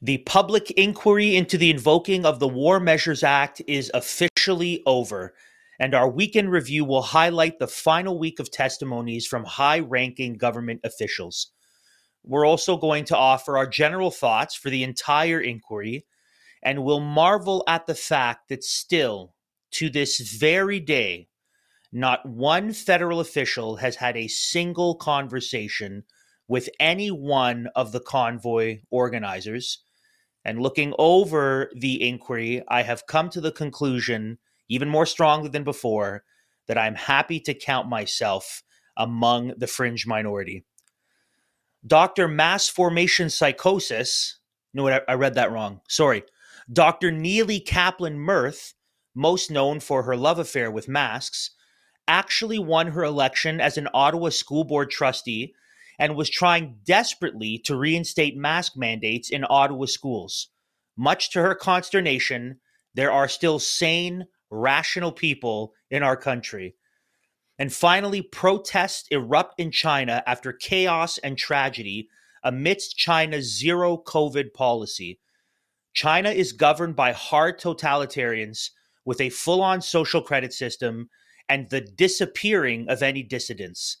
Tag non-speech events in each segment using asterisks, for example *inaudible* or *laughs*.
The public inquiry into the invoking of the War Measures Act is officially over, and our weekend review will highlight the final week of testimonies from high ranking government officials. We're also going to offer our general thoughts for the entire inquiry, and we'll marvel at the fact that still, to this very day, not one federal official has had a single conversation with any one of the convoy organizers. And looking over the inquiry, I have come to the conclusion, even more strongly than before, that I'm happy to count myself among the fringe minority. Dr. Mass Formation Psychosis, no, I read that wrong. Sorry. Dr. Nili Kaplan Myrth, most known for her love affair with masks, actually won her election as an Ottawa school board trustee and was trying desperately to reinstate mask mandates in Ottawa schools. Much to her consternation, there are still sane, rational people in our country. And finally, protests erupt in China after chaos and tragedy amidst China's zero COVID policy. China is governed by hard totalitarians with a full on social credit system and the disappearing of any dissidents.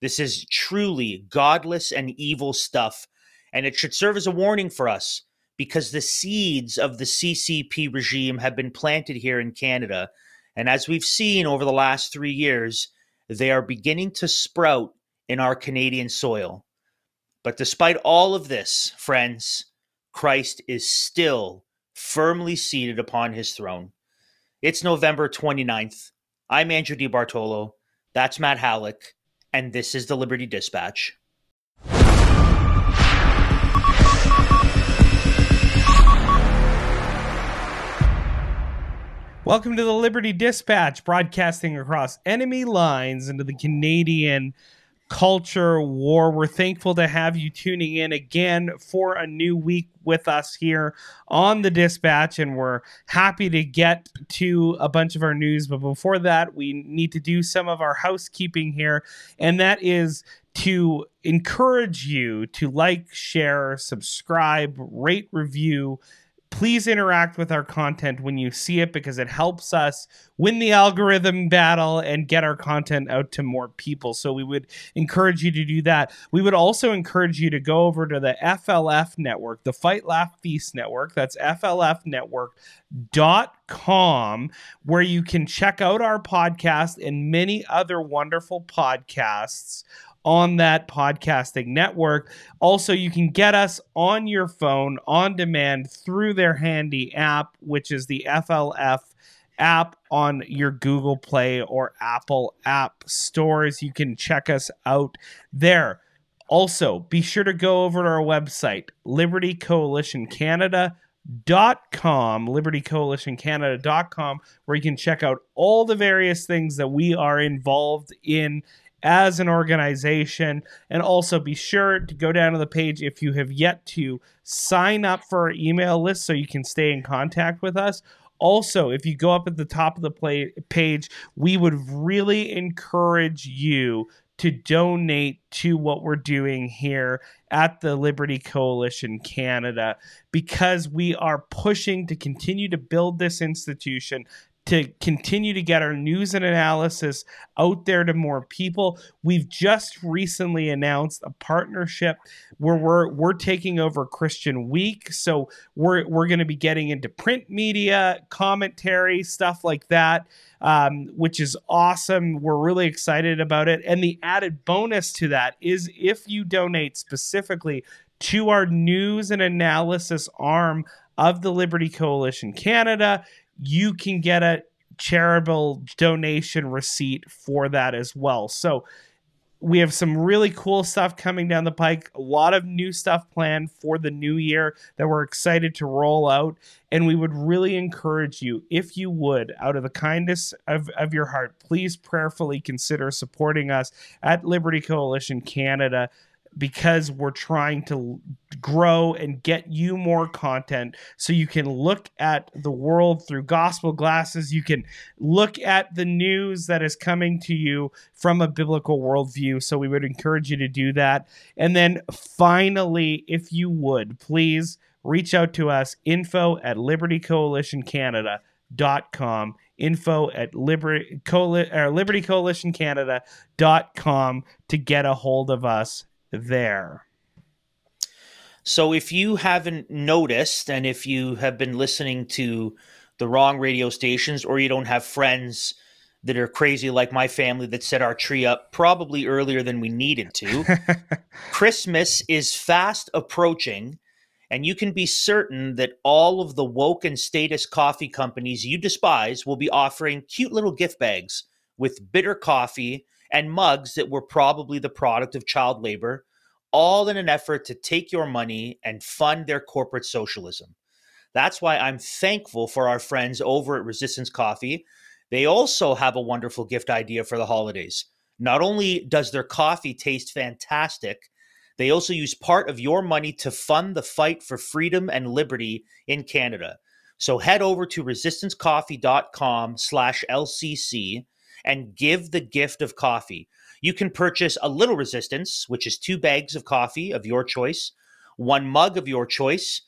This is truly godless and evil stuff, and it should serve as a warning for us because the seeds of the CCP regime have been planted here in Canada. And as we've seen over the last three years, they are beginning to sprout in our Canadian soil. But despite all of this, friends, Christ is still firmly seated upon his throne. It's November 29th. I'm Andrew DiBartolo. That's Matt Halleck. And this is the Liberty Dispatch. Welcome to the Liberty Dispatch, broadcasting across enemy lines into the Canadian culture war. We're thankful to have you tuning in again for a new week with us here on the Dispatch, and we're happy to get to a bunch of our news. But before that, we need to do some of our housekeeping here, and that is to encourage you to like, share, subscribe, rate, review please interact with our content when you see it because it helps us win the algorithm battle and get our content out to more people. So we would encourage you to do that. We would also encourage you to go over to the FLF network, the Fight Laugh Feast network. That's FLFnetwork.com, where you can check out our podcast and many other wonderful podcasts on that podcasting network. Also, you can get us on your phone on demand through their handy app, which is the FLF app on your Google Play or Apple app stores. You can check us out there. Also, be sure to go over to our website, Liberty Coalition Canada dot com libertycoalitioncanada.com where you can check out all the various things that we are involved in as an organization. And also be sure to go down to the page if you have yet to sign up for our email list so you can stay in contact with us. Also, if you go up at the top of the play- page, we would really encourage you to donate to what we're doing here at the Liberty Coalition Canada because we are pushing to continue to build this institution to continue to get our news and analysis out there to more people. We've just recently announced a partnership where we're we're taking over Christian Week, so we're we're going to be getting into print media, commentary, stuff like that. Um, which is awesome. We're really excited about it. And the added bonus to that is if you donate specifically to our news and analysis arm of the Liberty Coalition Canada, you can get a charitable donation receipt for that as well. So we have some really cool stuff coming down the pike, a lot of new stuff planned for the new year that we're excited to roll out. And we would really encourage you, if you would, out of the kindness of, of your heart, please prayerfully consider supporting us at Liberty Coalition Canada because we're trying to grow and get you more content so you can look at the world through gospel glasses. You can look at the news that is coming to you from a biblical worldview. So we would encourage you to do that. And then finally, if you would, please reach out to us info at libertycoalitioncanada.com info at liberty, Coali- or libertycoalitioncanada.com to get a hold of us there. So if you haven't noticed, and if you have been listening to the wrong radio stations, or you don't have friends that are crazy like my family that set our tree up probably earlier than we needed to, *laughs* Christmas is fast approaching. And you can be certain that all of the woke and status coffee companies you despise will be offering cute little gift bags with bitter coffee and mugs that were probably the product of child labor, all in an effort to take your money and fund their corporate socialism. That's why I'm thankful for our friends over at Resistance Coffee. They also have a wonderful gift idea for the holidays. Not only does their coffee taste fantastic, they also use part of your money to fund the fight for freedom and liberty in Canada. So head over to resistancecoffee.com slash LCC and give the gift of coffee. You can purchase a little resistance, which is two bags of coffee of your choice, one mug of your choice,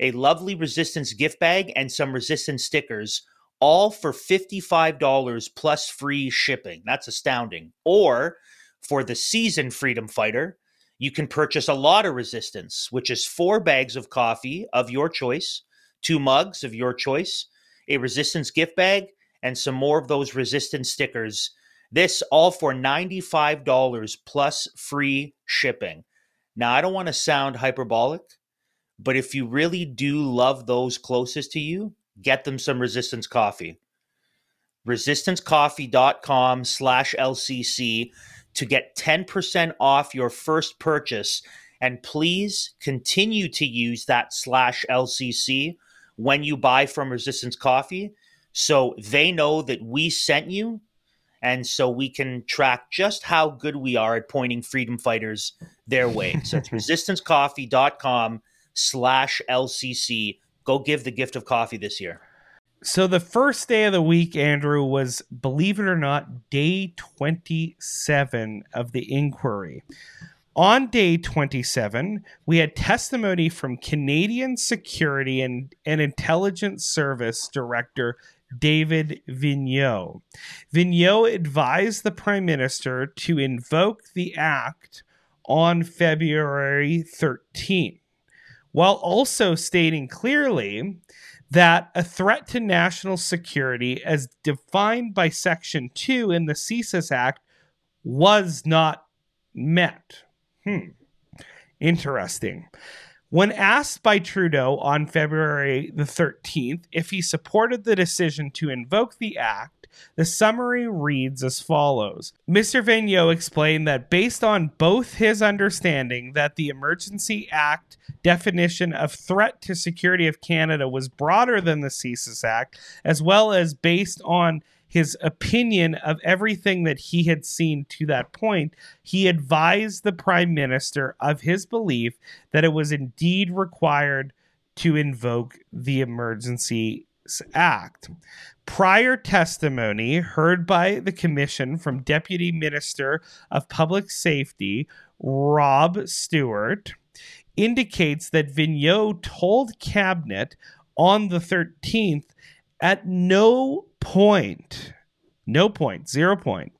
a lovely resistance gift bag, and some resistance stickers, all for $55 plus free shipping. That's astounding. Or for the season freedom fighter, you can purchase a lot of resistance, which is four bags of coffee of your choice, two mugs of your choice, a resistance gift bag, and some more of those resistance stickers. This all for $95 plus free shipping. Now, I don't want to sound hyperbolic, but if you really do love those closest to you, get them some resistance coffee. Resistancecoffee.com slash LCC to get 10% off your first purchase. And please continue to use that slash LCC when you buy from Resistance Coffee so they know that we sent you. And so we can track just how good we are at pointing freedom fighters their way. *laughs* So it's resistancecoffee.com slash LCC. Go give the gift of coffee this year. So the first day of the week, Andrew, was, believe it or not, day 27 of the inquiry. On day 27, we had testimony from Canadian Security and, and Intelligence Service Director David Vigneault. Vigneault advised the Prime Minister to invoke the act on February 13, while also stating clearly that a threat to national security, as defined by Section 2 in the CSIS Act, was not met. Hmm. Interesting. When asked by Trudeau on February the 13th if he supported the decision to invoke the act, the summary reads as follows Mr. Vigneault explained that based on both his understanding that the Emergency Act definition of threat to security of Canada was broader than the CSIS Act, as well as based on his opinion of everything that he had seen to that point, he advised the prime minister of his belief that it was indeed required to invoke the Emergency Act. Prior testimony heard by the commission from Deputy Minister of Public Safety Rob Stewart indicates that Vigneault told Cabinet on the 13th at no point, no point, zero point,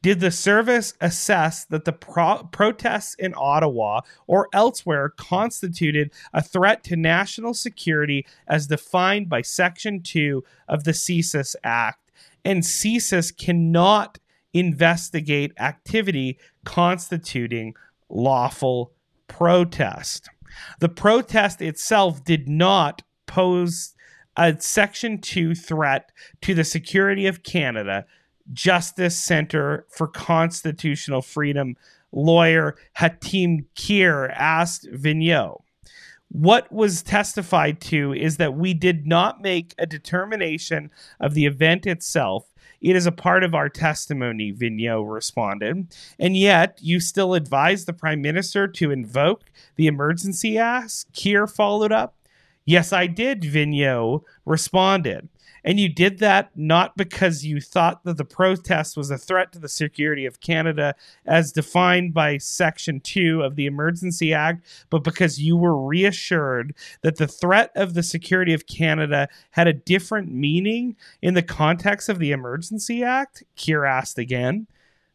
did the service assess that the pro- protests in Ottawa or elsewhere constituted a threat to national security as defined by Section 2 of the CSIS Act? And CSIS cannot investigate activity constituting lawful protest. The protest itself did not pose a Section 2 threat to the security of Canada, Justice Center for Constitutional Freedom lawyer Hatim Kheir asked Vigneault. What was testified to is that we did not make a determination of the event itself. It is a part of our testimony, Vigneault responded. And yet, you still advise the Prime Minister to invoke the Emergency Act? Kheir followed up. Yes, I did, Vigneault responded. And you did that not because you thought that the protest was a threat to the security of Canada as defined by Section 2 of the Emergency Act, but because you were reassured that the threat of the security of Canada had a different meaning in the context of the Emergency Act? Kheir asked again.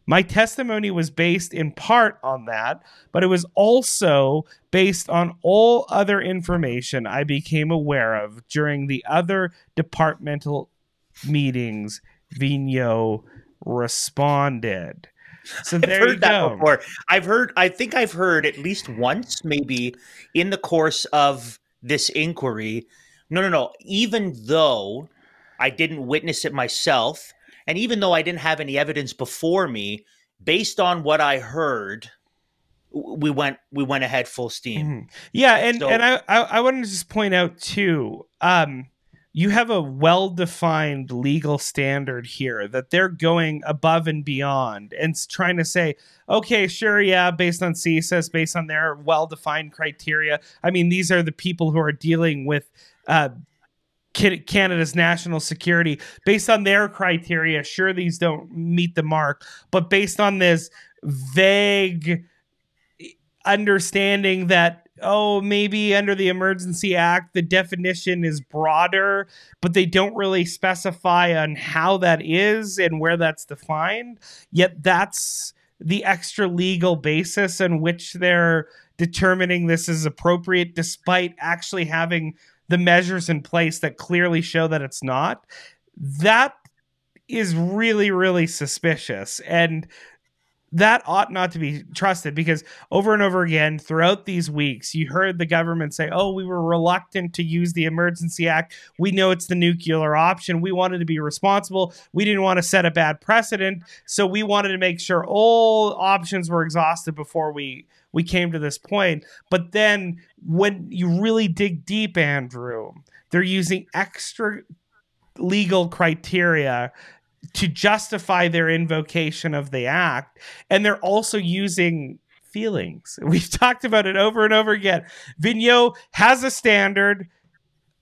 My testimony was based in part on that, but it was also based on all other information I became aware of during the other departmental meetings. Vigneault responded. So there I've heard you that before. I've heard. I think I've heard at least once, maybe in the course of this inquiry. No, no, no. Even though I didn't witness it myself, and even though I didn't have any evidence before me, based on what I heard, we went we went ahead full steam. Mhm. Yeah, and So- and I, I I wanted to just point out too. Um, you have a well-defined legal standard here that they're going above and beyond and trying to say, okay, sure, yeah, based on CSIS, based on their well-defined criteria. I mean, these are the people who are dealing with. Uh, Canada's national security based on their criteria. Sure, these don't meet the mark, but based on this vague understanding that oh maybe under the emergency act the definition is broader but they don't really specify on how that is and where that's defined yet that's the extra legal basis on which they're determining this is appropriate despite actually having the measures in place that clearly show that it's not that is really really suspicious. And that ought not to be trusted because over and over again throughout these weeks you heard the government say oh we were reluctant to use the emergency act. We know it's the nuclear option. We wanted to be responsible. We didn't want to set a bad precedent. So we wanted to make sure all options were exhausted before we we came to this point. But then when you really dig deep andrew they're using extra legal criteria to justify their invocation of the act. And they're also using feelings. *laughs* We've talked about it over and over again. Vigneault has a standard.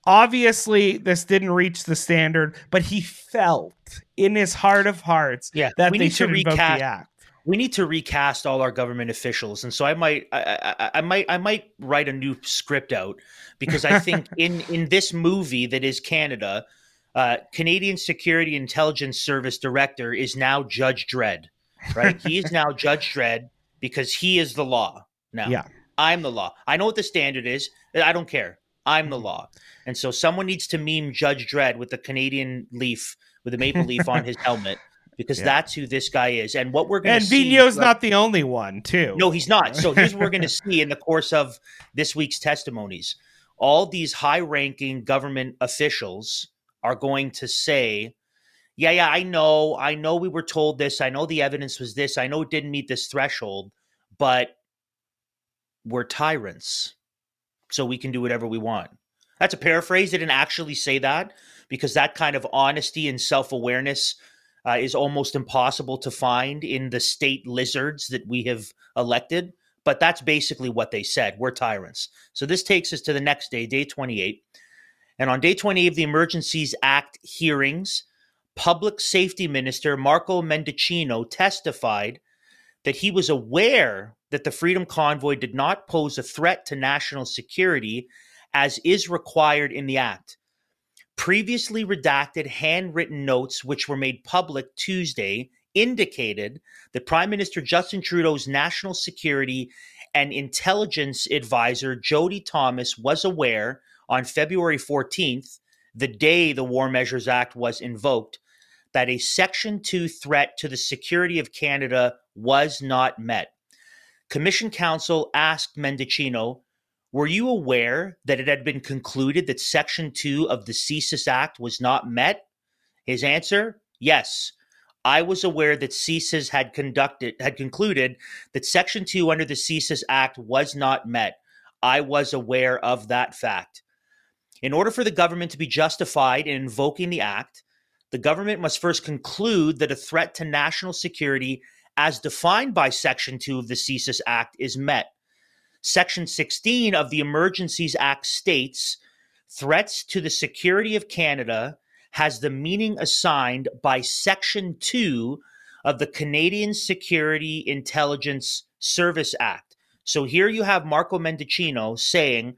Obviously this didn't reach the standard but he felt in his heart of hearts Yeah, that we they need should invoke recast- the act we need to recast all our government officials. And so i might I, I, I might i might write a new script out because i think *laughs* in in this movie that is canada uh, canadian security intelligence service director is now judge dredd right? He is now judge dredd because he is the law now. Yeah. i'm the law. I know what the standard is. I don't care. I'm Mm-hmm. the law. And so someone needs to meme judge dredd with the canadian leaf with a maple leaf on his helmet *laughs* because Yeah. that's who this guy is and what we're going and to see vigneault's throughout- not the only one too no, he's not. So here's what we're going *laughs* to see in the course of this week's testimonies. All these high ranking government officials are going to say, Yeah, yeah, I know. I know we were told this. I know the evidence was this. I know it didn't meet this threshold, but we're tyrants. So we can do whatever we want. That's a paraphrase. They didn't actually say that because that kind of honesty and self awareness uh, is almost impossible to find in the state lizards that we have elected. But that's basically what they said. We're tyrants. So this takes us to the next day, day 28. And on day 28 of the Emergencies Act hearings, Public Safety Minister Marco Mendicino testified that he was aware that the Freedom Convoy did not pose a threat to national security as is required in the Act. Previously redacted handwritten notes, which were made public Tuesday, indicated that Prime Minister Justin Trudeau's national security and intelligence advisor, Jody Thomas, was aware on February 14th, the day the War Measures Act was invoked, that a Section 2 threat to the security of Canada was not met. Commission counsel asked Mendicino, were you aware that it had been concluded that Section 2 of the CSIS Act was not met? His answer, yes. I was aware that CSIS had conducted had concluded that Section 2 under the CSIS Act was not met. I was aware of that fact. In order for the government to be justified in invoking the act, the government must first conclude that a threat to national security as defined by Section 2 of the CSIS Act is met. Section 16 of the Emergencies Act states threats to the security of Canada has the meaning assigned by Section 2 of the Canadian Security Intelligence Service Act. So here you have Marco Mendicino saying,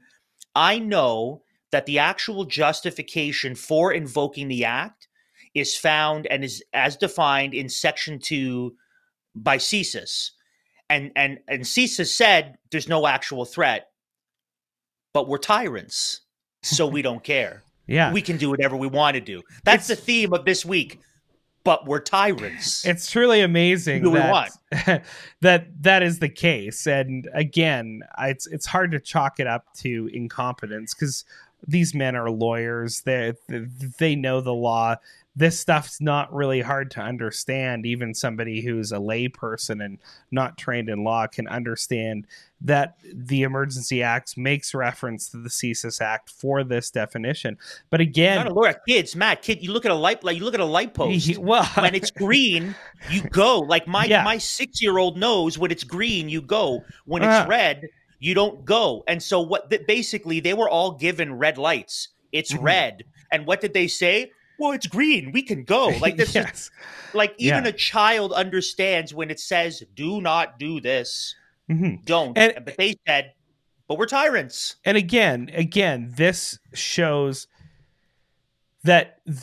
I know that the actual justification for invoking the act is found and is as defined in Section 2 by CSIS and and and CSIS said there's no actual threat, but we're tyrants, so we don't care. *laughs* Yeah. We can do whatever we want to do. That's the theme of this week. But we're tyrants. it's truly amazing Do we that, *laughs* that that is the case and again it's it's hard to chalk it up to incompetence because these men are lawyers they they know the law this stuff's not really hard to understand even somebody who's a layperson and not trained in law can understand that the emergency act makes reference to the CSIS Act for this definition. But again, not a lawyer, kids, Matt, kid, you look at a light, like you look at a light post. well, when it's *laughs* green, you go. Like my Yeah. my six year old knows when it's green, you go. When Uh. it's red, you don't go. And so what? Basically, they were all given red lights. It's Mhm. red, and what did they say? Well, it's green. We can go. *laughs* Like this. is like even Yeah. a child understands when it says "Do not do this." Mhm. Don't. And- but they said, "But we're tyrants." and again again this shows that th-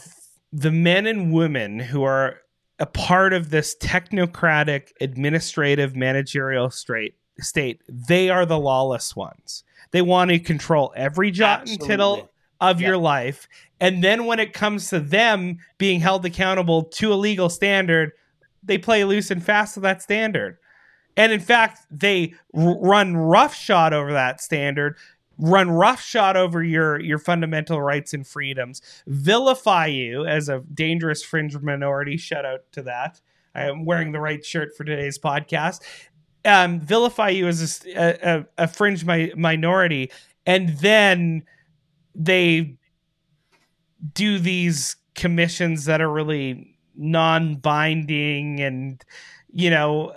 the men and women who are a part of this technocratic administrative managerial straight state they are the lawless ones they want to control every jot and tittle Absolutely. Of Yeah. your life. And then when it comes to them being held accountable to a legal standard they play loose and fast with that standard. And in fact they r- run roughshod over that standard run roughshod over your your fundamental rights and freedoms vilify you as a dangerous fringe minority. Shout out to that. I am wearing the right shirt for today's podcast. Um, vilify you as a fringe mi- minority. And then they do these commissions that are really non-binding and you know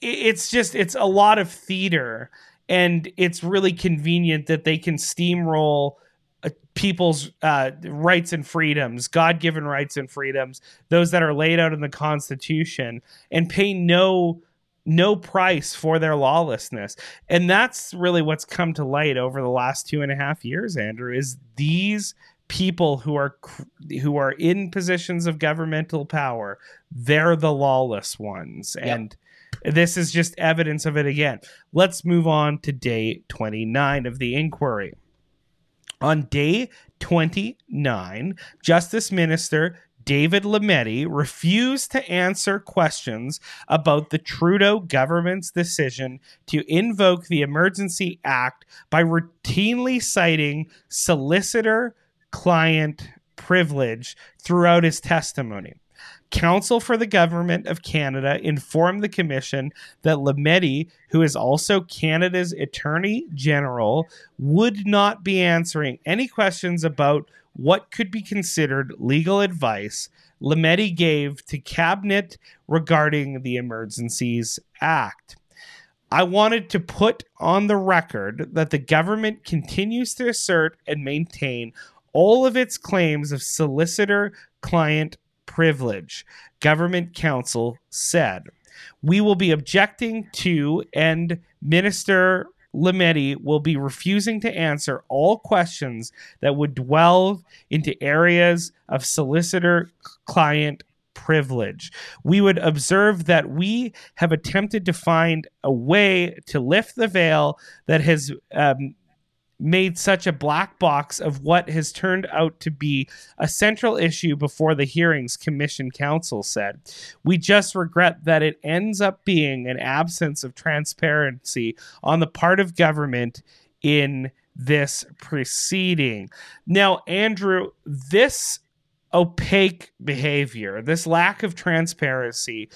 it's just it's a lot of theater. And it's really convenient that they can steamroll uh, people's uh, rights and freedoms god-given rights and freedoms those that are laid out in the constitution and pay no no price for their lawlessness. And that's really what's come to light over the last two and a half years andrew is these people who are who are in positions of governmental power they're the lawless ones. Yep. and this is just evidence of it again. Let's move on to day 29 of the inquiry. On day 29 justice minister David Lametti refused to answer questions about the Trudeau government's decision to invoke the Emergency Act by routinely citing solicitor client privilege throughout his testimony. Counsel for the Government of Canada informed the Commission that Lametti, who is also Canada's Attorney General, would not be answering any questions about what could be considered legal advice Lametti gave to Cabinet regarding the Emergencies Act. I wanted to put on the record that the government continues to assert and maintain all of its claims of solicitor client privilege, government counsel said. We will be objecting to, and Minister Lametti will be refusing to answer all questions that would delve into areas of solicitor client privilege. We would observe that we have attempted to find a way to lift the veil that has um, made such a black box of what has turned out to be a central issue before the hearings, Commission Counsel said. We just regret that it ends up being an absence of transparency on the part of government in this proceeding. Now, Andrew, this opaque behavior, this lack of transparency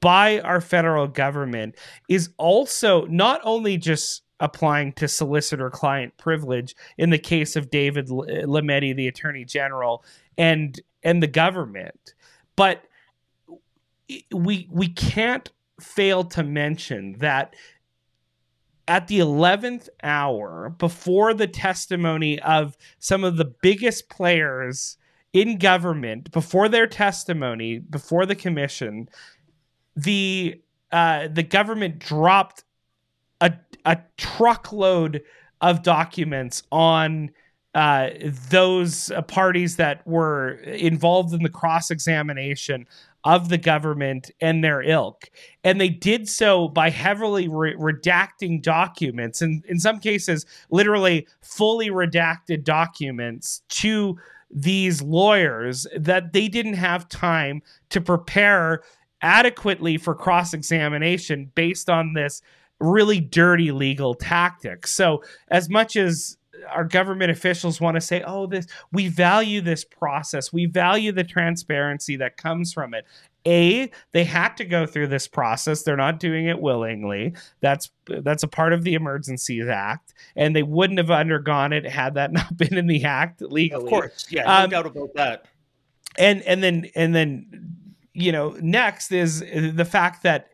by our federal government is also not only just applying to solicitor client privilege in the case of David Lametti, the attorney general, and and the government, but we we can't fail to mention that at the 11th hour before the testimony of some of the biggest players in government before their testimony before the commission the uh, the government dropped a, truckload of documents on uh, those uh, parties that were involved in the cross examination of the government and their ilk. And they did so by heavily re- redacting documents, and in some cases, literally fully redacted documents to these lawyers that they didn't have time to prepare adequately for cross examination based on this really dirty legal tactics. So, as much as our government officials want to say, "Oh, this we value this process. We value the transparency that comes from it." A, they had to go through this process. They're not doing it willingly. That's that's a part of the Emergencies Act, and they wouldn't have undergone it had that *laughs* not been in the act legally. Of course, yeah, no um, doubt about that. And and then and then you know, next is the fact that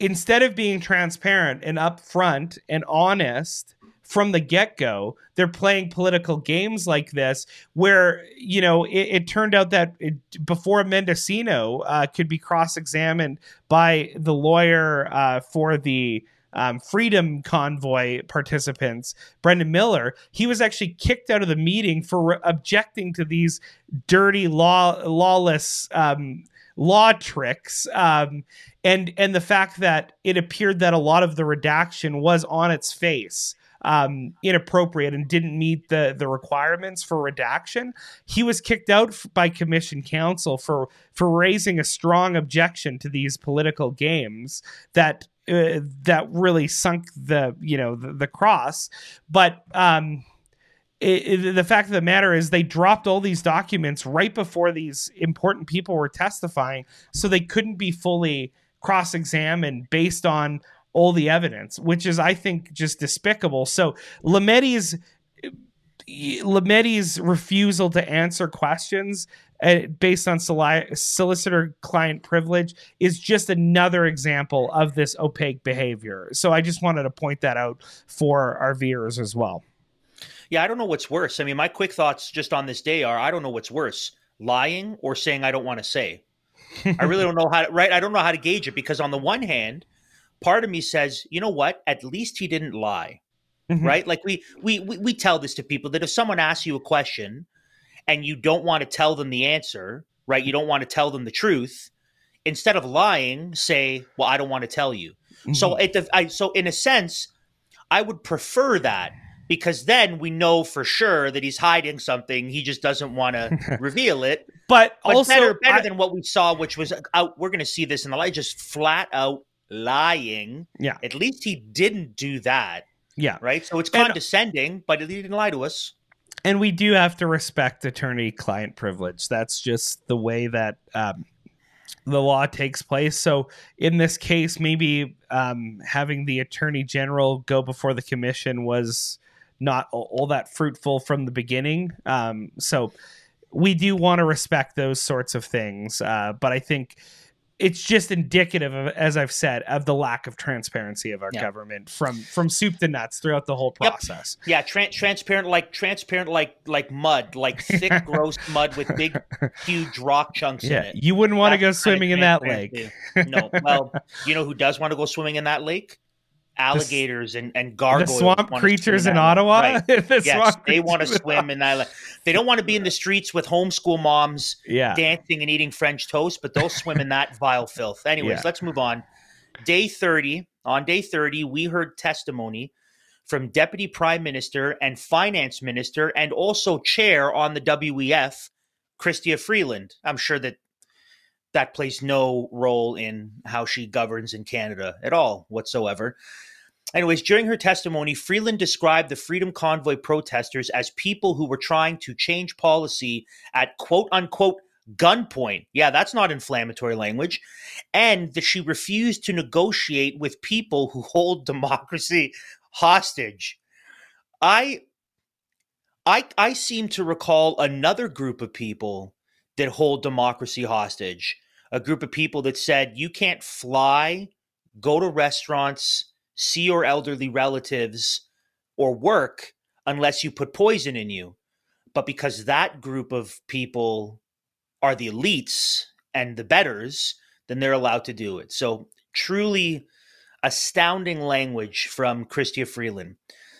instead of being transparent and upfront and honest from the get go, they're playing political games like this, where you know it, it turned out that it, before Mendicino uh, could be cross examined by the lawyer uh, for the um, Freedom Convoy participants, Brendan Miller, he was actually kicked out of the meeting for re- objecting to these dirty law lawless um, law tricks um, and and the fact that it appeared that a lot of the redaction was on its face um, inappropriate and didn't meet the the requirements for redaction. He was kicked out by commission counsel for for raising a strong objection to these political games that uh, that really sunk the you know the, the cross. But um, it, it, the fact of the matter is they dropped all these documents right before these important people were testifying so they couldn't be fully cross-examined based on all the evidence which is i think just despicable. So lametti's lametti's refusal to answer questions uh, based on solicitor client privilege is just another example of this opaque behavior. So i just wanted to point that out for our viewers as well yeah, I don't know what's worse. I mean, my quick thoughts just on this day are I don't know what's worse, lying or saying I don't want to say. I really don't know how to, *laughs* right? I don't know how to gauge it because on the one hand, part of me says, you know what? At least he didn't lie. Mm-hmm. Right? Like we, we we we tell this to people that if someone asks you a question and you don't want to tell them the answer, right? You don't want to tell them the truth, instead of lying, say, "Well, I don't want to tell you." Mm-hmm. So it I, so in a sense, I would prefer that because then we know for sure that he's hiding something. He just doesn't want to *laughs* reveal it. But, but also better, better I, than what we saw, which was out. We're going to see this in the light, just flat out lying. Yeah. At least he didn't do that. Yeah. Right. So it's condescending, and, but he didn't lie to us. And we do have to respect attorney-client privilege. That's just the way that um, the law takes place. So in this case, maybe um, having the attorney general go before the commission was not all that fruitful from the beginning. Um, so we do want to respect those sorts of things, uh, but I think it's just indicative of, as I've said, of the lack of transparency of our yeah. government from from soup to nuts throughout the whole process. Yep. Yeah, tra- transparent like transparent like like mud, like *laughs* thick, gross mud with big, huge rock chunks yeah, in it. You wouldn't want to go swimming in that lake. no. Well, you know who does want to go swimming in that lake? Alligators and, and gargoyles. The swamp creatures in Ottawa? Right. *laughs* the yes, they want to swim in that. They don't want to be in the streets with homeschool moms yeah. dancing and eating French toast, but they'll swim in that *laughs* vile filth. Anyways, yeah. let's move on. Day 30. On day 30, we heard testimony from Deputy Prime Minister and Finance Minister and also Chair on the WEF, Chrystia Freeland. I'm sure that that plays no role in how she governs in Canada at all whatsoever. Anyways, during her testimony, Freeland described the Freedom Convoy protesters as people who were trying to change policy at quote unquote gunpoint. Yeah, that's not inflammatory language. And that she refused to negotiate with people who hold *laughs* democracy hostage. I I I seem to recall another group of people that hold democracy hostage. A group of people that said you can't fly, go to restaurants, see your elderly relatives, or work unless you put poison in you. But because that group of people are the elites and the betters, then they're allowed to do it. So truly astounding language from Chrystia Freeland.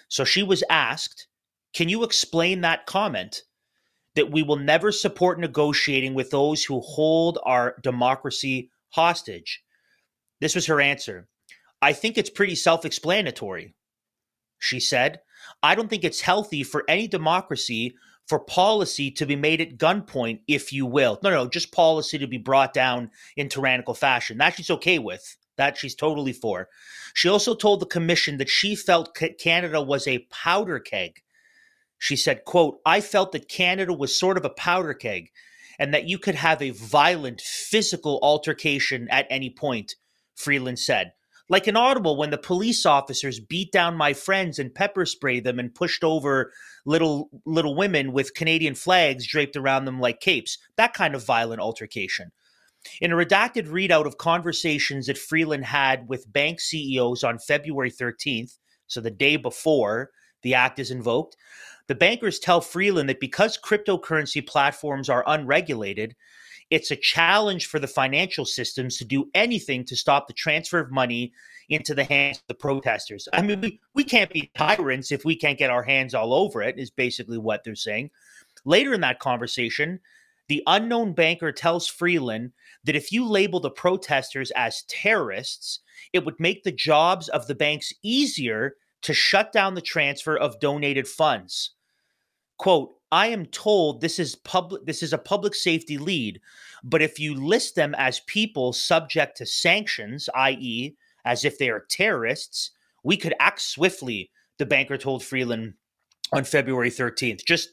So she was asked, Can you explain that comment? That we will never support negotiating with those who hold our democracy hostage. This was her answer. I think it's pretty self explanatory. She said, I don't think it's healthy for any democracy for policy to be made at gunpoint, if you will. No, no, just policy to be brought down in tyrannical fashion. That she's okay with. That she's totally for. She also told the commission that she felt Canada was a powder keg. She said, quote, I felt that Canada was sort of a powder keg and that you could have a violent physical altercation at any point, Freeland said. Like in Ottawa, when the police officers beat down my friends and pepper sprayed them and pushed over little little women with Canadian flags draped around them like capes. That kind of violent altercation. In a redacted readout of conversations that Freeland had with bank CEOs on February 13th, so the day before the act is invoked, the bankers tell Freeland that because cryptocurrency platforms are unregulated, it's a challenge for the financial systems to do anything to stop the transfer of money into the hands of the protesters. I mean, we, we can't be tyrants if we can't get our hands all over it, is basically what they're saying. Later in that conversation, the unknown banker tells Freeland that if you label the protesters as terrorists, it would make the jobs of the banks easier to shut down the transfer of donated funds. Quote, I am told this is public this is a public safety lead, but if you list them as people subject to sanctions, i.e., as if they are terrorists, we could act swiftly, the banker told Freeland on February 13th. Just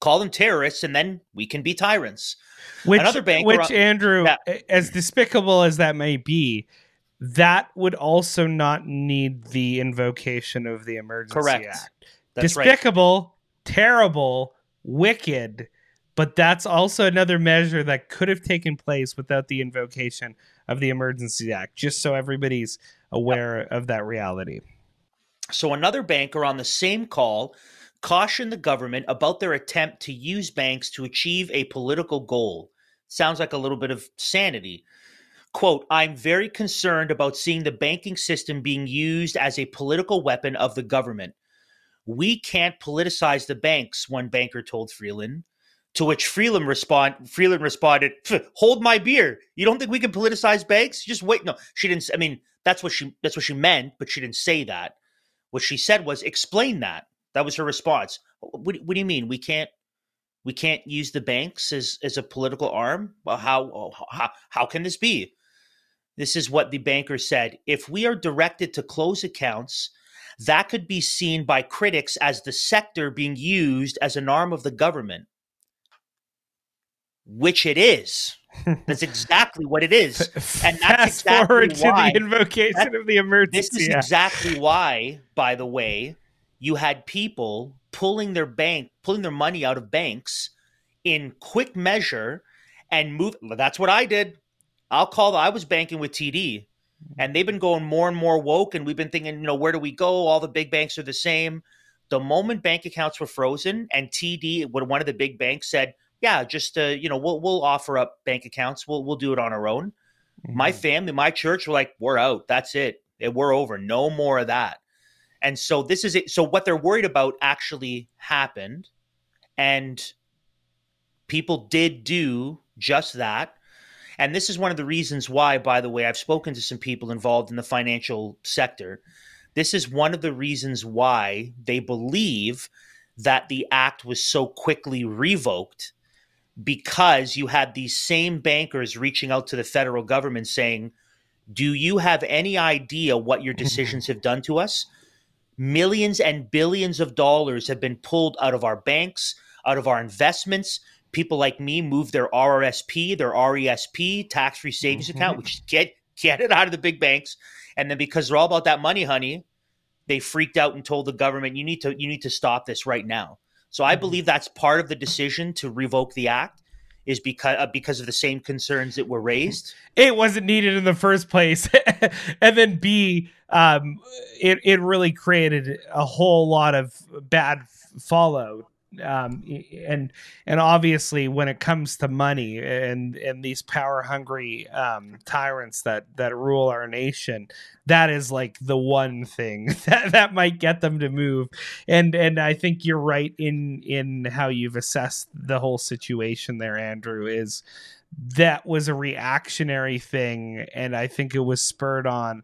call them terrorists and then we can be tyrants. Which, Another banker, which Andrew, yeah. as despicable as that may be, that would also not need the invocation of the Emergency Correct. Act. That's despicable, right. Terrible, wicked, but that's also another measure that could have taken place without the invocation of the Emergency Act, just so everybody's aware of that reality. So, another banker on the same call cautioned the government about their attempt to use banks to achieve a political goal. Sounds like a little bit of sanity. Quote, I'm very concerned about seeing the banking system being used as a political weapon of the government. We can't politicize the banks, one banker told Freeland. To which Freeland respond Freeland responded, "Hold my beer. You don't think we can politicize banks? Just wait." No, she didn't. I mean, that's what she that's what she meant, but she didn't say that. What she said was, "Explain that." That was her response. What, what do you mean we can't we can't use the banks as as a political arm? Well, how oh, how how can this be? This is what the banker said. If we are directed to close accounts that could be seen by critics as the sector being used as an arm of the government, which it is. That's exactly what it is. *laughs* And that's Fast exactly forward why, the invocation that, of the emergency. This is exactly why, by the way, you had people pulling their bank, pulling their money out of banks in quick measure and move. That's what I did. I'll call. I was banking with TD and they've been going more and more woke and we've been thinking you know where do we go? All the big banks are the same. The moment bank accounts were frozen and td one of the big banks said yeah just uh, you know we'll, we'll offer up bank accounts. We'll, we'll do it on our own. Mm-hmm. my family my church were like we're out. That's it we're over. No more of that. And so this is it. So what they're worried about actually happened and people did do just that and this is one of the reasons why, by the way, I've spoken to some people involved in the financial sector. This is one of the reasons why they believe that the act was so quickly revoked because you had these same bankers reaching out to the federal government saying, Do you have any idea what your decisions have done to us? millions and billions of dollars have been pulled out of our banks, out of our investments. People like me move their RRSP, their RESP, tax free savings Mm-hmm. account, which is get get it out of the big banks. And then because they're all about that money, honey, they freaked out and told the government, you need to you need to stop this right now. So Mm-hmm. I believe that's part of the decision to revoke the act is because uh, because of the same concerns that were raised. *laughs* it wasn't needed in the first place *laughs* and then b um it it really created a whole lot of bad fallout um and and obviously when it comes to money and and these power hungry um tyrants that that rule our nation that is like the one thing *laughs* that that might get them to move. And and i think you're right in in how you've assessed the whole situation there andrew is that was a reactionary thing and i think it was spurred on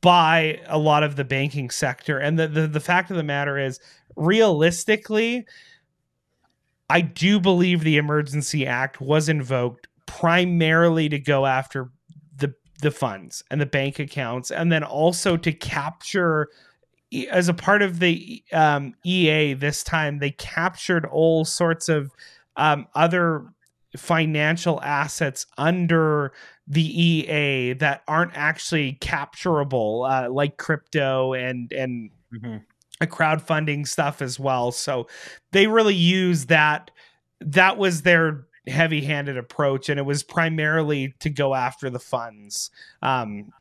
by a lot of the banking sector. And the the, the fact of the matter is realistically i do believe the emergency act was invoked primarily to go after the the funds and the bank accounts and then also to capture as a part of the um, ea this time they captured all sorts of um, other financial assets under the EA that aren't actually capturable, uh, like crypto and and a crowdfunding stuff as well. So they really use that. That was their heavy-handed approach, and it was primarily to go after the funds um,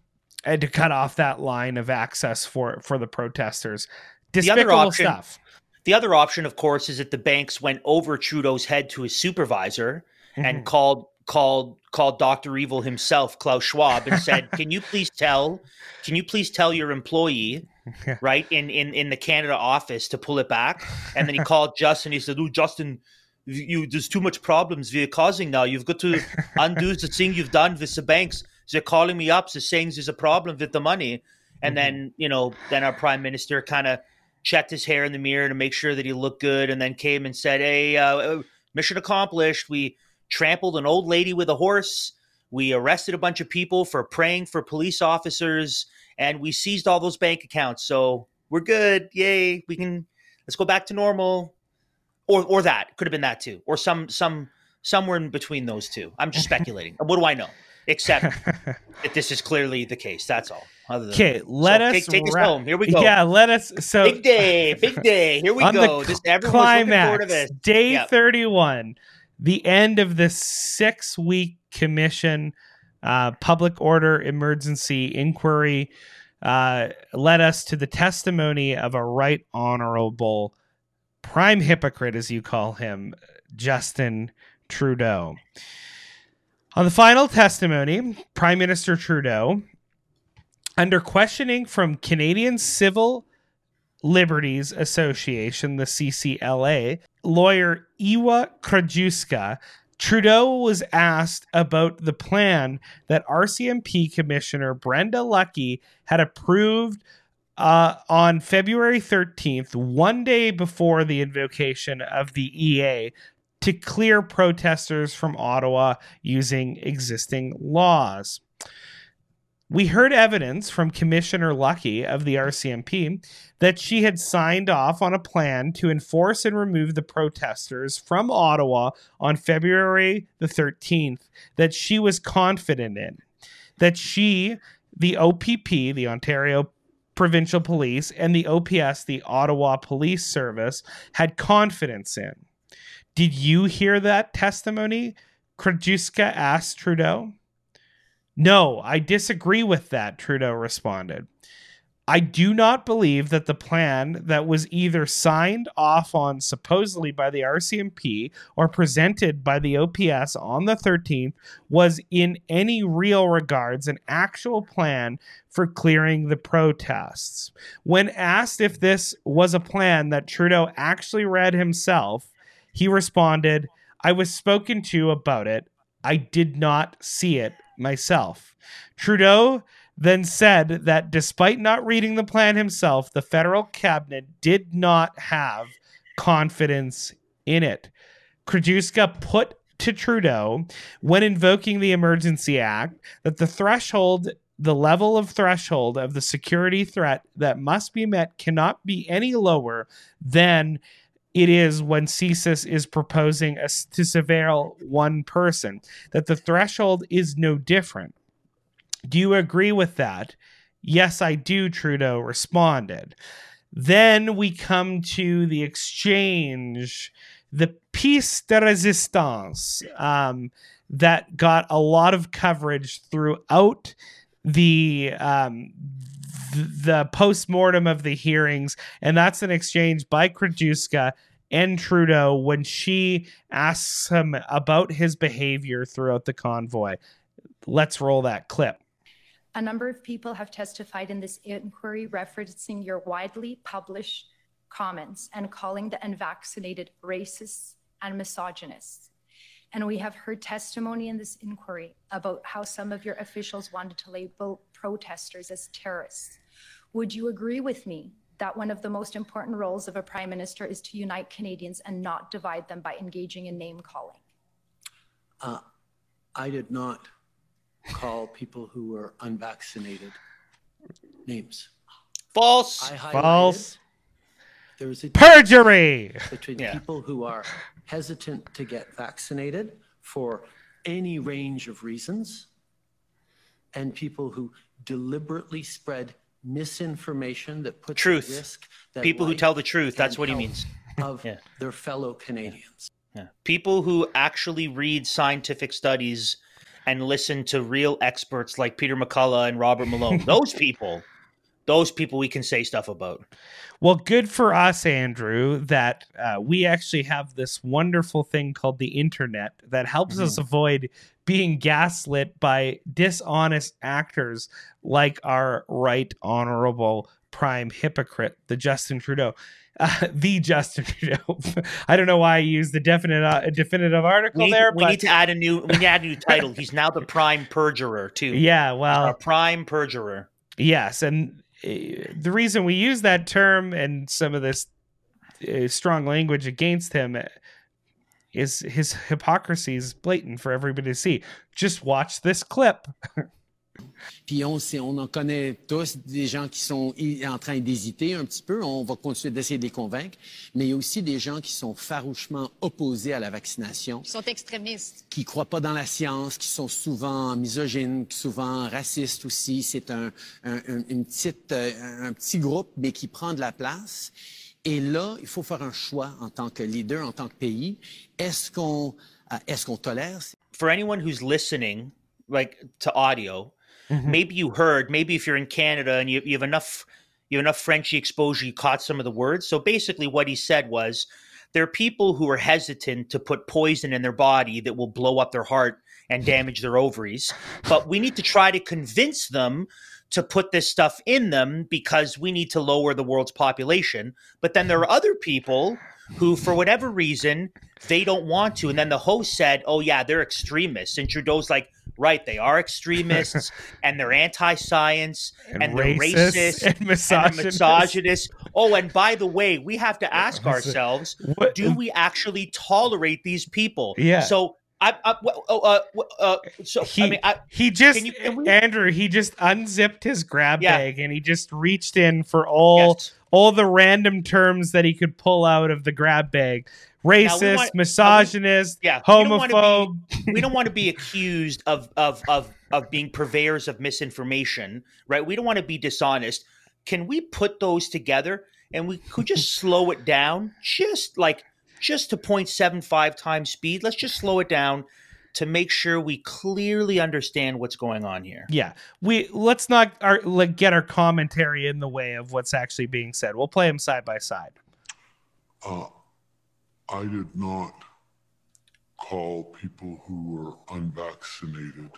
and to cut off that line of access for for the protesters. The other option- stuff. The other option, of course, is that the banks went over Trudeau's head to his supervisor Mm-hmm. and called called called Dr. Evil himself, Klaus Schwab, and said, *laughs* Can you please tell can you please tell your employee, Yeah. *laughs* right, in, in in the Canada office to pull it back? And then he *laughs* called Justin, he said, Oh, Justin, you, there's too much problems you're causing now. You've got to *laughs* undo the thing you've done with the banks. They're calling me up, they're saying there's a problem with the money. And then, you know, then our prime minister kind of checked his hair in the mirror to make sure that he looked good and then came and said, Hey, uh, mission accomplished. We trampled an old lady with a horse. We arrested a bunch of people for praying for police officers and we seized all those bank accounts. So we're good. Yay. We can let's go back to normal. Or or that. Could have been that too. Or some some somewhere in between those two. I'm just *laughs* speculating. what do I know? Except *laughs* that this is clearly the case. That's all. Okay, let So us take, take us wrap- home. Here we go. Yeah, let us. So Big day, big day. Here we *laughs* go. cl- everyone's looking forward to climax, this. day Yep. 31, the end of the six week commission uh, public order emergency inquiry uh, led us to the testimony of a right honorable prime hypocrite, as you call him, Justin Trudeau. On the final testimony, Prime Minister Trudeau, under questioning from Canadian Civil Liberties Association, the CCLA, lawyer Ewa Krajewska, Trudeau was asked about the plan that RCMP Commissioner Brenda Lucki had approved uh, on February 13th, one day before the invocation of the EA, to clear protesters from Ottawa using existing laws. We heard evidence from Commissioner Lucki of the RCMP that she had signed off on a plan to enforce and remove the protesters from Ottawa on February the 13th that she was confident in. That she, the OPP, the Ontario Provincial Police, and the OPS, the Ottawa Police Service, had confidence in. Did you hear that testimony? Krajewska asked Trudeau. No, I disagree with that, Trudeau responded. I do not believe that the plan that was either signed off on supposedly by the RCMP or presented by the OPS on the 13th was in any real regards an actual plan for clearing the protests. When asked if this was a plan that Trudeau actually read himself, he responded, I was spoken to about it. I did not see it myself. Trudeau then said that despite not reading the plan himself, the federal cabinet did not have confidence in it. Krajewska put to Trudeau when invoking the Emergency Act that the threshold the level of threshold of the security threat that must be met cannot be any lower than it is when CSIS is proposing a, to surveil one person, that the threshold is no different. Do you agree with that? Yes, I do, Trudeau responded. Then we come to the exchange, the piece de resistance um, that got a lot of coverage throughout the um, the post-mortem of the hearings, and that's an exchange by Krajewska and Trudeau when she asks him about his behavior throughout the convoy. Let's roll that clip. A number of people have testified in this inquiry referencing your widely published comments and calling the unvaccinated racists and misogynists. And we have heard testimony in this inquiry about how some of your officials wanted to label protesters as terrorists. Would you agree with me that one of the most important roles of a prime minister is to unite Canadians and not divide them by engaging in name calling? Uh, I did not call people who were unvaccinated names. False. I highlighted False. A Perjury. between Yeah. people who are hesitant to get vaccinated for any range of reasons and people who deliberately spread misinformation that puts Truth. at risk the People who tell the truth. That's what he means. of Yeah. their fellow Canadians. Yeah. People who actually read scientific studies and listen to real experts like Peter McCullough and Robert Malone. *laughs* those people, those people we can say stuff about. Well, good for us, Andrew, that uh, we actually have this wonderful thing called the internet that helps us avoid being gaslit by dishonest actors like our right honorable prime hypocrite, the Justin Trudeau. Uh, *laughs* the Justin Trudeau. *laughs* I don't know why I used the definite uh, definitive article We there, we but need to add a new we need to add a new *laughs* title. He's now the prime perjurer too. yeah, well, A prime perjurer. Yes, and uh, the reason we use that term and some of this uh, strong language against him uh, is his hypocrisy is blatant for everybody to see. Just watch this clip. *laughs* Puis on, sait- on en connaît tous des gens qui sont en train d'hésiter un petit peu. On va continuer d'essayer de les convaincre. Mais il y a aussi des gens qui sont farouchement opposés à la vaccination, Ils sont extrémistes. qui croient pas dans la science, qui sont souvent misogynes, souvent racistes aussi. C'est un, un- un- une petite, euh, un petit groupe, mais qui prend de la place. Et là, il faut faire un choix en tant que leader, en tant que pays. Est-ce qu'on euh, est-ce qu'on tolère For anyone who's listening, like to audio, Mm-hmm. maybe you heard. Maybe if you're in Canada and you, you have enough, you have enough Frenchy exposure, you caught some of the words. So basically, what he said was, there are people who are hesitant to put poison in their body that will blow up their heart and damage their ovaries. But we need to try to convince them to put this stuff in them because we need to lower the world's population. But then there are other people who, for whatever reason, they don't want to. And then the host said, Oh, yeah, they're extremists. And Trudeau's like, Right, they are extremists *laughs* and they're anti science and, they're racist *laughs* and and misogynist. misogynist. Oh, and by the way, we have to *laughs* ask ourselves What- do we actually tolerate these people? Yeah. So, I, I, oh, uh, uh, so He, I mean, I, he just can you- can we- Andrew, he just unzipped his grab Yeah. bag and he just reached in for all yes. all the random terms that he could pull out of the grab bag. Racist, want- misogynist, yeah, we be- homophobe. we don't want to be accused of of of of being purveyors of misinformation, right? We don't want to be dishonest. Can we put those together and we could just *laughs* slow it down, just like just to 0.75 times speed? Let's just slow it down to make sure we clearly understand what's going on here. Yeah, we let's not our, like get our commentary in the way of what's actually being said. We'll play them side by side. Uh, I did not call people who were unvaccinated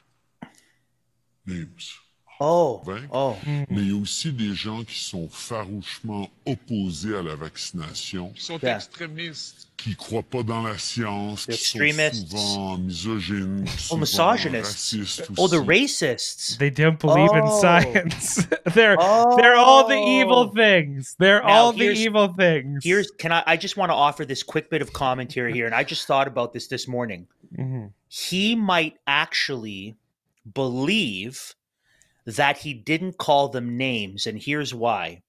names. Oh, Convaincre. oh, Mais il y a aussi des gens qui sont farouchement opposés à la vaccination, Ils sont Yeah. extrémistes. qui croient pas dans la science, qui sont Extremists. souvent misogynes, oh, souvent misogynists. Oh, the racists. They don't believe in Oh. science. *laughs* they're they're all the evil Oh. things. They're Now, all the here's- evil things. Here's can I I just want to offer this quick bit of commentary here and I just thought about this this morning. Mhm. He might actually believe that he didn't call them names, and here's why.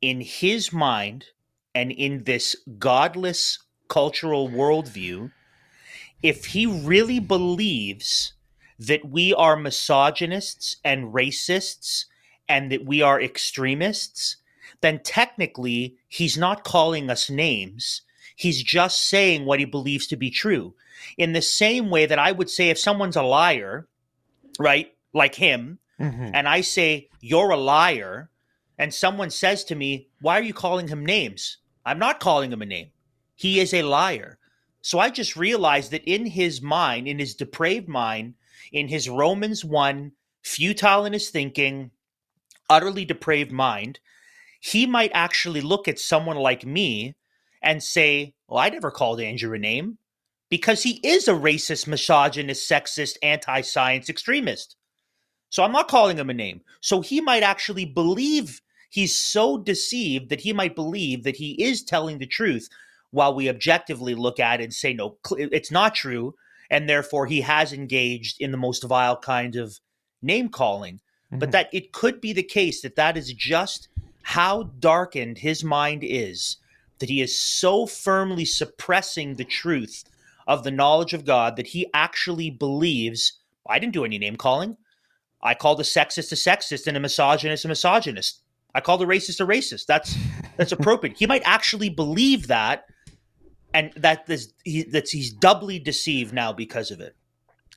In his mind, and in this godless cultural worldview, if he really believes that we are misogynists and racists and that we are extremists, then technically he's not calling us names. He's just saying what he believes to be true. In the same way that I would say if someone's a liar, right, like him, Mhm. and I say, You're a liar, and someone says to me, Why are you calling him names? I'm not calling him a name. He is a liar. So I just realized that in his mind, in his depraved mind, in his Romans 1, futile in his thinking, utterly depraved mind, he might actually look at someone like me and say, Well, I never called Andrew a name because he is a racist, misogynist, sexist, anti science extremist. So I'm not calling him a name. So he might actually believe he's so deceived that he might believe that he is telling the truth while we objectively look at it and say, no, it's not true. And therefore he has engaged in the most vile kind of name calling. But Mhm. that it could be the case that that is just how darkened his mind is, that he is so firmly suppressing the truth of the knowledge of God that he actually believes, I didn't do any name calling. I called a sexist a sexist and a misogynist a misogynist. I called a racist a racist. That's that's appropriate. he might actually believe that, and that this he, that's he's doubly deceived now because of it.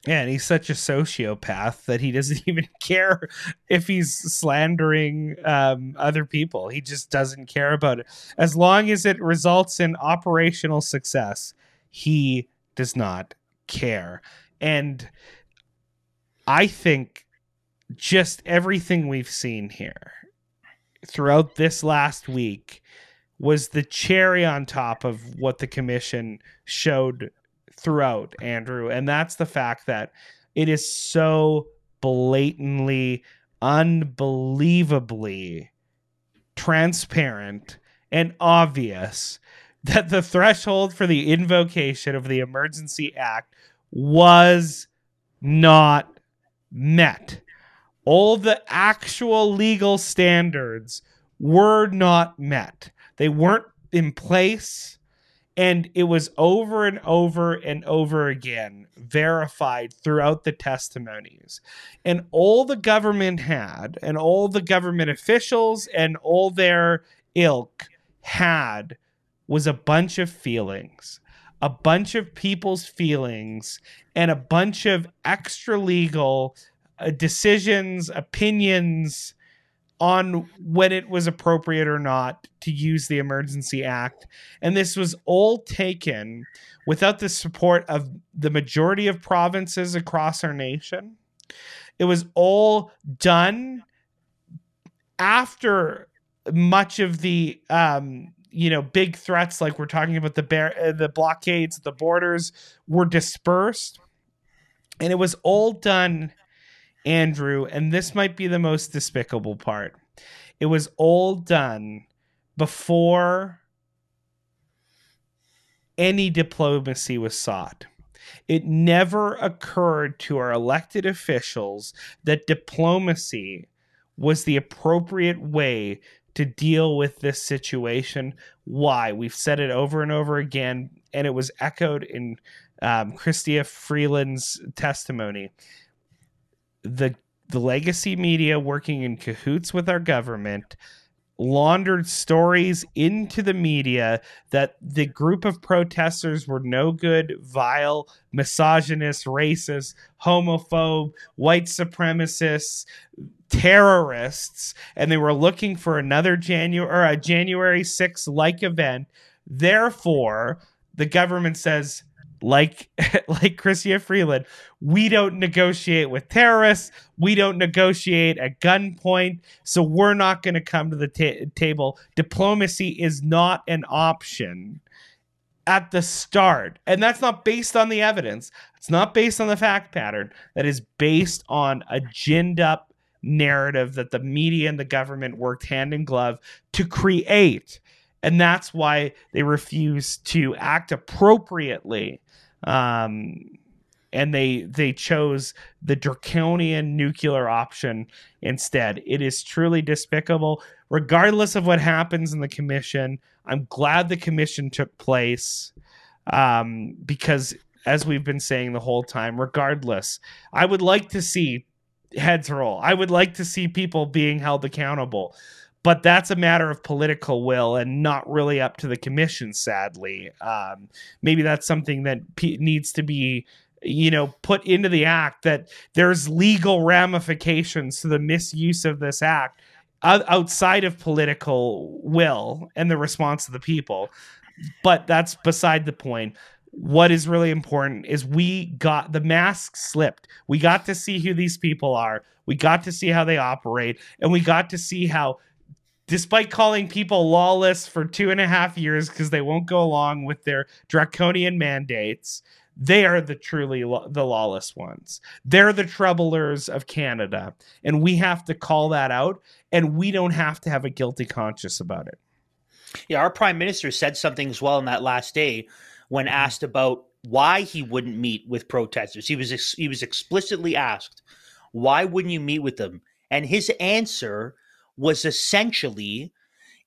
Yeah, and he's such a sociopath that he doesn't *laughs* even care if he's slandering um, other people. He just doesn't care about it. As long as it results in operational success, he does not care. And I think just everything we've seen here throughout this last week was the cherry on top of what the commission showed throughout, Andrew. And that's the fact that it is so blatantly, unbelievably transparent and obvious that the threshold for the invocation of the Emergency Act was not met. All the actual legal standards were not met. They weren't in place. And it was over and over and over again verified throughout the testimonies. And all the government had, and all the government officials and all their ilk had, was a bunch of feelings, a bunch of people's feelings, and a bunch of extra legal decisions, opinions on when it was appropriate or not to use the Emergency Act. And this was all taken without the support of the majority of provinces across our nation. It was all done after much of the um, you know big threats like we're talking about the bear uh, the blockades the borders were dispersed and it was all done andrew and this might be the most despicable part it was all done before any diplomacy was sought it never occurred to our elected officials that diplomacy was the appropriate way to deal with this situation. Why? We've said it over and over again, and it was echoed in um, Chrystia Freeland's testimony. The the legacy media working in cahoots with our government laundered stories into the media that the group of protesters were no good, vile, misogynist, racist, homophobe, white supremacists, terrorists, and they were looking for another January or a January 6th like event. Therefore, the government says, like *laughs* like Chrystia Freeland, we don't negotiate with terrorists. We don't negotiate at gunpoint. So we're not going to come to the ta- table. Diplomacy is not an option at the start. And that's not based on the evidence. It's not based on the fact pattern. That is based on a ginned up narrative that the media and the government worked hand in glove to create. And that's why they refuse to act appropriately um, and they they chose the draconian nuclear option instead. It is truly despicable. Regardless of what happens in the commission, I'm glad the commission took place um, because, as we've been saying the whole time, regardless, I would like to see heads roll. I would like to see people being held accountable. But that's a matter of political will and not really up to the commission, sadly. Um, maybe that's something that p- needs to be you know put into the act that there's legal ramifications to the misuse of this act outside of political will and the response of the people. But that's beside the point. What is really important is we got the mask slipped. We got to see who these people are. We got to see how they operate and we got to see how despite calling people lawless for two and a half years because they won't go along with their draconian mandates they are the truly lo- the lawless ones. They're the troublers of Canada, and we have to call that out. And we don't have to have a guilty conscience about it. Yeah, our prime minister said something as well on that last day when Mm-hmm. asked about why he wouldn't meet with protesters. He was ex- he was explicitly asked, "Why wouldn't you meet with them?" And his answer was essentially,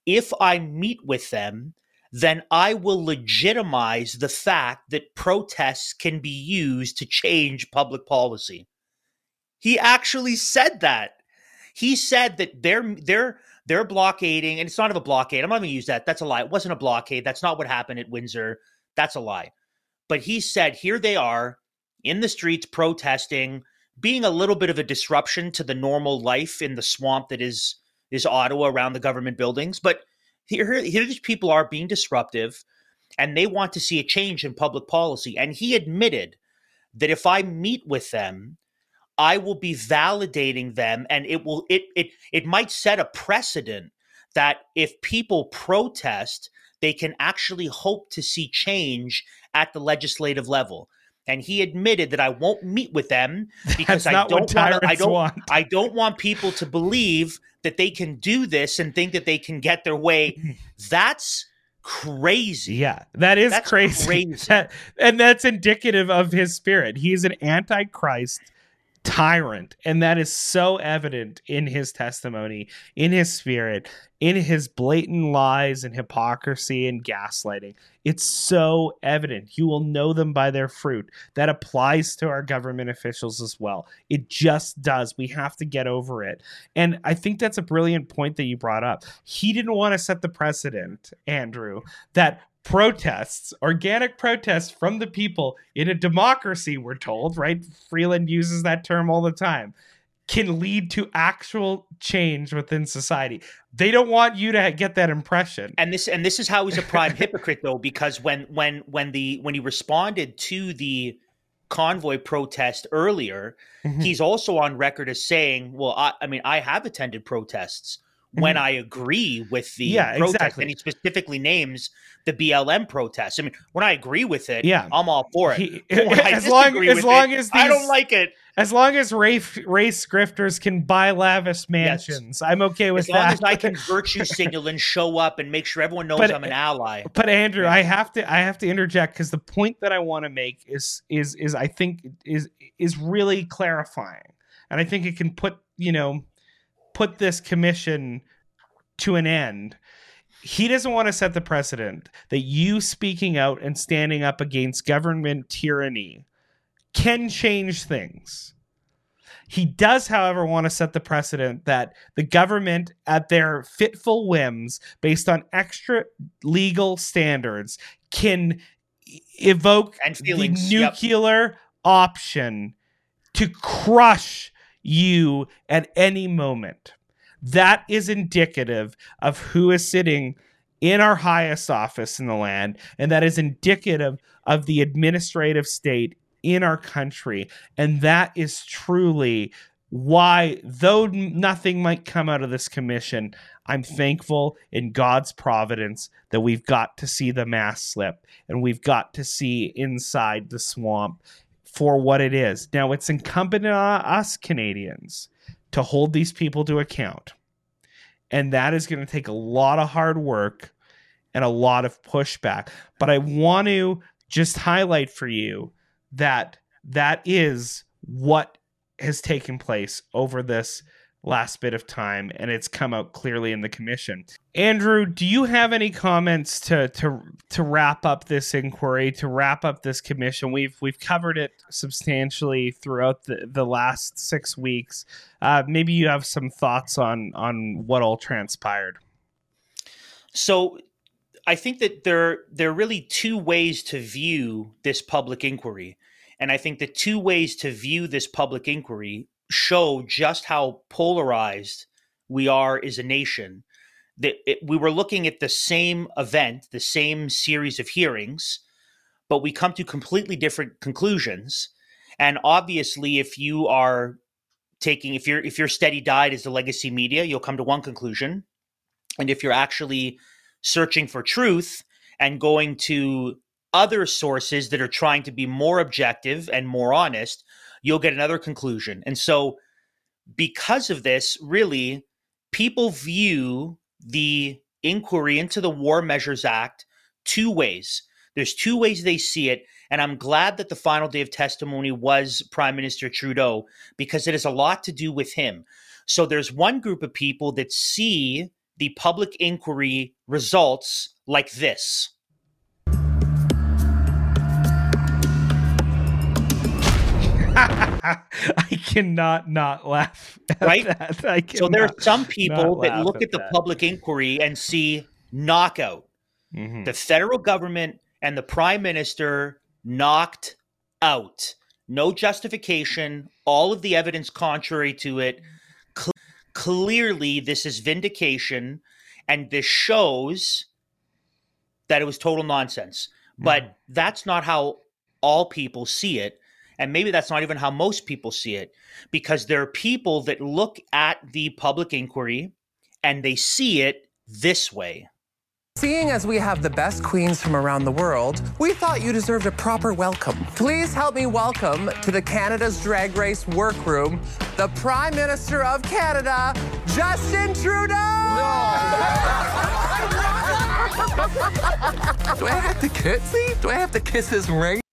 "If I meet with them, then I will legitimize the fact that protests can be used to change public policy." He actually said that. He said that they're they're they're blockading, and it's not of a blockade. I'm not going to use that. That's a lie. It wasn't a blockade. That's not what happened at Windsor. That's a lie. But he said, here they are in the streets protesting, being a little bit of a disruption to the normal life in the swamp that is is Ottawa around the government buildings. But here, here these people are being disruptive, and they want to see a change in public policy. And he admitted that if I meet with them, I will be validating them and it will it it it might set a precedent that if people protest, they can actually hope to see change at the legislative level. And he admitted that I won't meet with them *laughs* because I don't want I don't want. I don't want people to believe that they can do this and think that they can get their way. *laughs* That's crazy. Yeah, that is That's crazy. *laughs* crazy. That- and that's indicative of his spirit. He's an antichrist tyrant, and that is so evident in his testimony, in his spirit, in his blatant lies and hypocrisy and gaslighting. It's so evident. You will know them by their fruit. That applies to our government officials as well. It just does. We have to get over it. And I think that's a brilliant point that you brought up. He didn't want to set the precedent, Andrew, that protests, organic protests from the people in a democracy, we're told, right? Freeland uses that term all the time, can lead to actual change within society. They don't want you to get that impression. and this and this is how he's a prime *laughs* hypocrite though because when when when the when he responded to the convoy protest earlier Mhm. he's also on record as saying well i, I mean i have attended protests when Mhm. I agree with the Yeah, protest, exactly. and he specifically names the BLM protest. I mean, when I agree with it, Yeah. I'm all for it. He- *laughs* But when *laughs* I as long as long it, as I don't like it. As long as race race grifters can buy lavish mansions, I'm okay with As long that. as I can *laughs* virtue signal and show up and make sure everyone knows But- I'm an ally. But Andrew, I have to I have to interject because the point that I want to make is is is I think is is really clarifying, and I think it can put you know put this commission to an end. He doesn't want to set the precedent that you speaking out and standing up against government tyranny can change things. He does, however, want to set the precedent that the government, at their fitful whims, based on extra legal standards, can evoke And the feelings, yep. nuclear option to crush you at any moment. That is indicative of who is sitting in our highest office in the land, and that is indicative of the administrative state in our country. And that is truly why, though nothing might come out of this commission, I'm thankful in God's providence that we've got to see the mask slip and we've got to see inside the swamp for what it is. Now, it's incumbent on us Canadians to hold these people to account. And that is going to take a lot of hard work and a lot of pushback. But I want to just highlight for you that that is what has taken place over this last bit of time and it's come out clearly in the commission. Andrew, do you have any comments to to to wrap up this inquiry, to wrap up this commission? We've we've covered it substantially throughout the, the last 6 weeks. Uh, maybe you have some thoughts on on what all transpired. So I think that there there are really two ways to view this public inquiry. And I think the two ways to view this public inquiry show just how polarized we are as a nation. That it, we were looking at the same event, the same series of hearings, but we come to completely different conclusions. And obviously, if you are taking if your if your steady diet is the legacy media, you'll come to one conclusion. And if you're actually searching for truth and going to other sources that are trying to be more objective and more honest, you'll get another conclusion. And so, because of this, really, people view the inquiry into the War Measures Act two ways. There's two ways they see it. And I'm glad that the final day of testimony was Prime Minister Trudeau because it has a lot to do with him. So there's one group of people that see the public inquiry results like this. *laughs* I cannot not laugh. right? So there are some people that look at the that. public inquiry and see knockout. Mhm. The federal government and the prime minister knocked out. No justification, all of the evidence contrary to it. Cl- clearly, this is vindication, and this shows that it was total nonsense. But that's not how all people see it. And maybe that's not even how most people see it, because there are people that look at the public inquiry and they see it this way. Seeing as we have the best queens from around the world, we thought you deserved a proper welcome. Please help me welcome to the Canada's Drag Race workroom the Prime Minister of Canada, Justin Trudeau! Do I have to kiss him? Do I have to kiss his ring?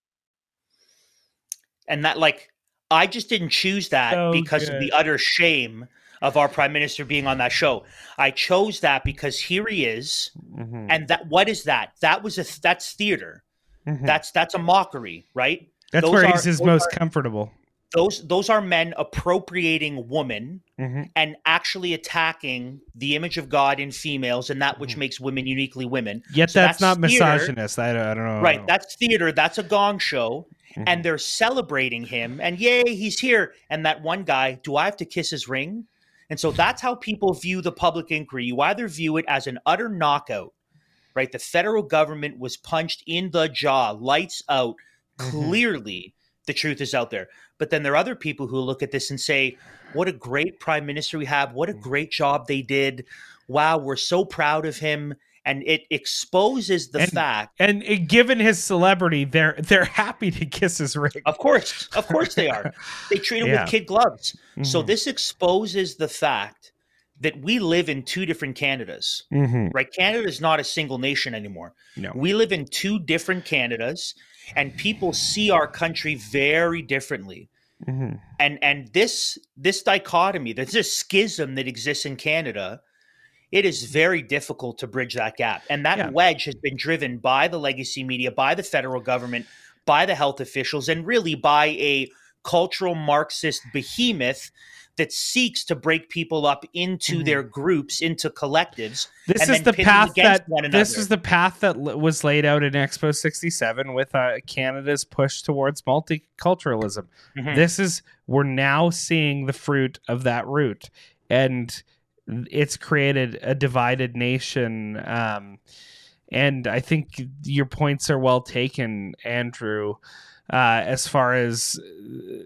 And that, like, I just didn't choose that So because of the utter shame of our prime minister being on that show. I chose that because here he is, Mhm. and that what is that? That was a that's theater. Mhm. That's that's a mockery, right? That's those where are- he's his most are- comfortable. Those those are men appropriating woman Mhm. and actually attacking the image of God in females and that which makes women uniquely women. Yet So that's, not theater. misogynist. I don't, I don't know. Right, that's theater. That's a gong show, Mhm. and they're celebrating him. And yay, he's here. And that one guy, do I have to kiss his ring? And so that's how people view the public inquiry. You either view it as an utter knockout, right? The federal government was punched in the jaw, lights out. Clearly, the truth is out there. But then there are other people who look at this and say, what a great prime minister we have. What a great job they did. Wow, we're so proud of him. And it exposes the And- fact And uh, given his celebrity, they're they're happy to kiss his ring. Of course, of course they are. They treat him Yeah. with kid gloves. So Mhm. this exposes the fact that we live in two different Canadas. Mhm. Right? Canada is not a single nation anymore. No. We live in two different Canadas and people see our country very differently. Mhm. And and this this dichotomy, this this schism that exists in Canada, it is very difficult to bridge that gap. And that Yeah. wedge has been driven by the legacy media, by the federal government, by the health officials, and really by a cultural Marxist behemoth that seeks to break people up into Mhm. their groups, into collectives. This is the path that this is the path that was laid out in Expo 67 with uh, Canada's push towards multiculturalism. Mhm. This is we're now seeing the fruit of that root, and it's created a divided nation. Um, and I think your points are well taken, Andrew. Uh, as far as uh,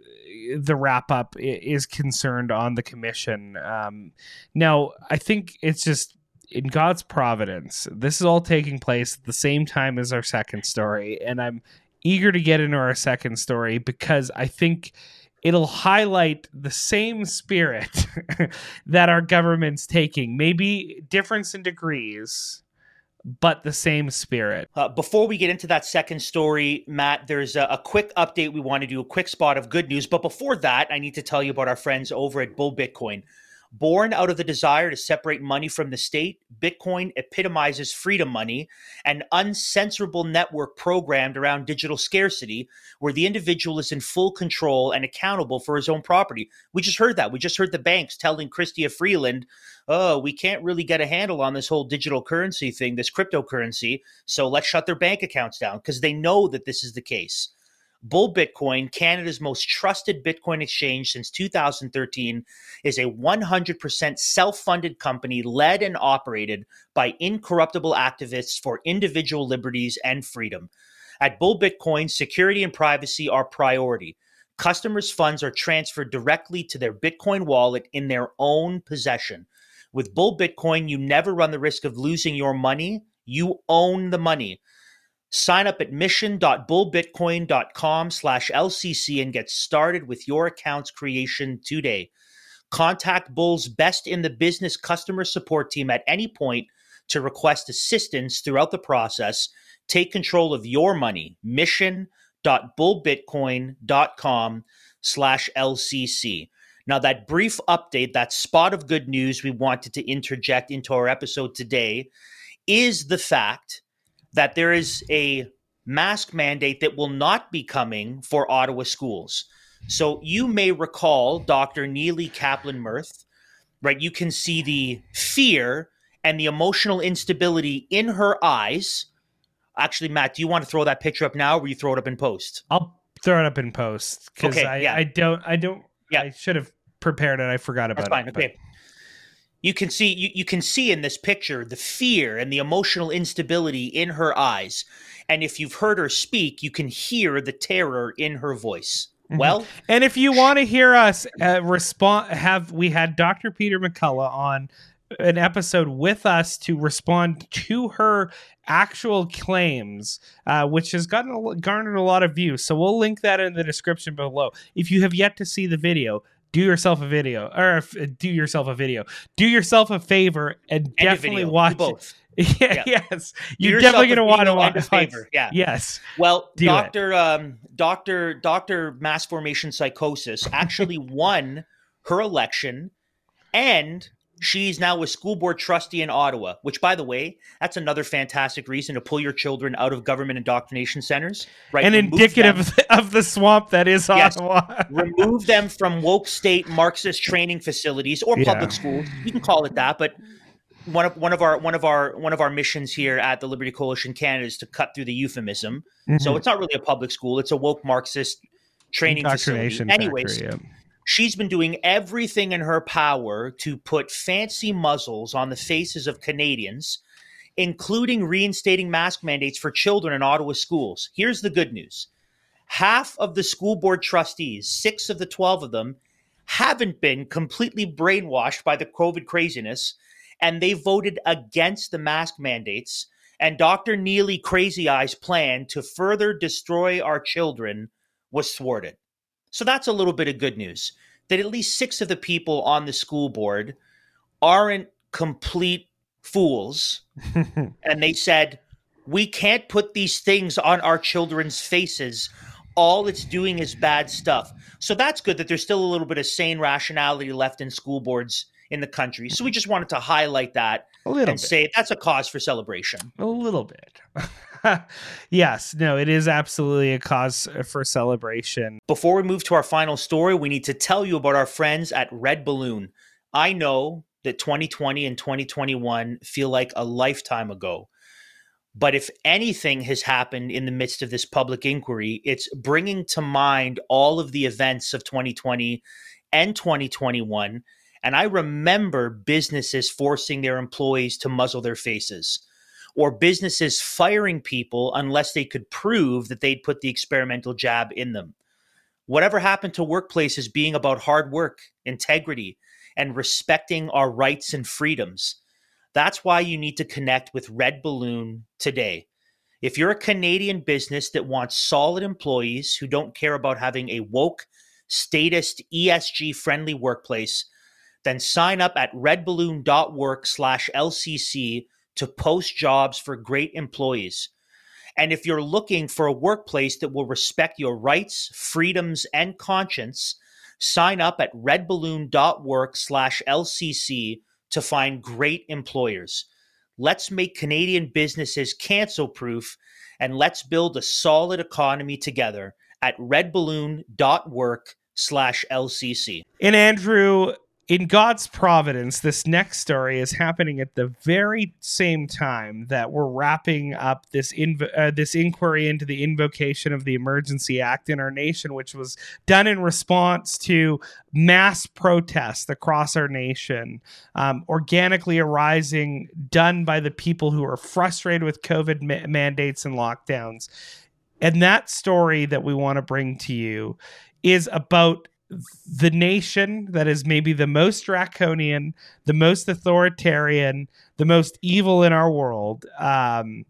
the wrap up is concerned on the commission. Um, now, I think it's just in God's providence. This is all taking place at the same time as our second story, and I'm eager to get into our second story because I think it'll highlight the same spirit *laughs* that our government's taking. Maybe difference in degrees, but the same spirit. Uh, before we get into that second story, Matt, there's a, a, quick update. We want to do a quick spot of good news. But before that, I need to tell you about our friends over at Bull Bitcoin. Born out of the desire to separate money from the state, Bitcoin epitomizes freedom money, an uncensorable network programmed around digital scarcity, where the individual is in full control and accountable for his own property. We just heard that. We just heard the banks telling Chrystia Freeland, oh, we can't really get a handle on this whole digital currency thing, this cryptocurrency, so let's shut their bank accounts down because they know that this is the case. Bull Bitcoin, Canada's most trusted Bitcoin exchange since 2013, is a 100% self funded company led and operated by incorruptible activists for individual liberties and freedom. At Bull Bitcoin, security and privacy are priority. Customers' funds are transferred directly to their Bitcoin wallet in their own possession. With Bull Bitcoin, you never run the risk of losing your money, you own the money. Sign up at mission.bullbitcoin.com slash LCC and get started with your account's creation today. Contact Bull's best in the business customer support team at any point to request assistance throughout the process. Take control of your money. Mission.bullbitcoin.com slash LCC. Now, that brief update, that spot of good news we wanted to interject into our episode today is the fact that there is a mask mandate that will not be coming for Ottawa schools. So you may recall Dr. Nili Kaplan Myrth, right? You can see the fear and the emotional instability in her eyes. Actually, Matt, do you want to throw that picture up now or you throw it up in post? I'll throw it up in post because Okay, I, yeah. I don't I don't Yeah. I should have prepared it. I forgot about That's fine. it. Okay. You can see you, you can see in this picture the fear and the emotional instability in her eyes. And if you've heard her speak, you can hear the terror in her voice. Mhm. Well, And if you want to hear us uh, respond, have we had Dr. Peter McCullough on an episode with us to respond to her actual claims, uh, which has gotten a, garnered a lot of views. So we'll link that in the description below. If you have yet to see the video, do yourself a video, or if, do yourself a video. Do yourself a favor and, and definitely watch both. *laughs* Yeah, yes, Do you're definitely gonna want to watch. favor. Yeah. Yes. Well, Do. Doctor um, Doctor Doctor Mass Formation Psychosis actually *laughs* won her election, and she's now a school board trustee in Ottawa. Which, by the way, that's another fantastic reason to pull your children out of government indoctrination centers. Right, and Remove indicative them- *laughs* of the swamp that is Yes. Ottawa. remove *laughs* them from woke state Marxist training facilities or Yeah. public schools. You can call it that, but one of one of our one of our one of our missions here at the Liberty Coalition Canada is to cut through the euphemism. So Mhm. it's not really a public school; it's a woke Marxist training facility. Indoctrination Anyways, factory, yeah. She's been doing everything in her power to put fancy muzzles on the faces of Canadians, including reinstating mask mandates for children in Ottawa schools. Here's the good news half of the school board trustees, six of the 12 of them, haven't been completely brainwashed by the COVID craziness, and they voted against the mask mandates. And Dr. Nili Crazy Eyes' plan to further destroy our children was thwarted. So that's a little bit of good news that at least six of the people on the school board aren't complete fools. *laughs* and they said, we can't put these things on our children's faces. All it's doing is bad stuff. So that's good that there's still a little bit of sane rationality left in school boards in the country. So we just wanted to highlight that A little and bit. say that's a cause for celebration. A little bit. *laughs* *laughs* yes, no, it is absolutely a cause for celebration. Before we move to our final story, we need to tell you about our friends at Red Balloon. I know that 2020 and 2021 feel like a lifetime ago. But if anything has happened in the midst of this public inquiry, it's bringing to mind all of the events of 2020 and 2021. And I remember businesses forcing their employees to muzzle their faces or businesses firing people unless they could prove that they'd put the experimental jab in them. Whatever happened to workplaces being about hard work, integrity, and respecting our rights and freedoms? That's why you need to connect with Red Balloon today. If you're a Canadian business that wants solid employees who don't care about having a woke, statist, ESG friendly workplace, then sign up at redballoon.work slash LCC to post jobs for great employees. And if you're looking for a workplace that will respect your rights, freedoms, and conscience, sign up at redballoon.work slash LCC to find great employers. Let's make Canadian businesses cancel proof and let's build a solid economy together at redballoon.work slash LCC. And Andrew, in God's providence, this next story is happening at the very same time that we're wrapping up this inv- uh, this inquiry into the invocation of the Emergency Act in our nation, which was done in response to mass protests across our nation, um, organically arising, done by the people who are frustrated with COVID ma- mandates and lockdowns. And that story that we want to bring to you is about the nation that is maybe the most draconian, the most authoritarian, the most evil in our world, um,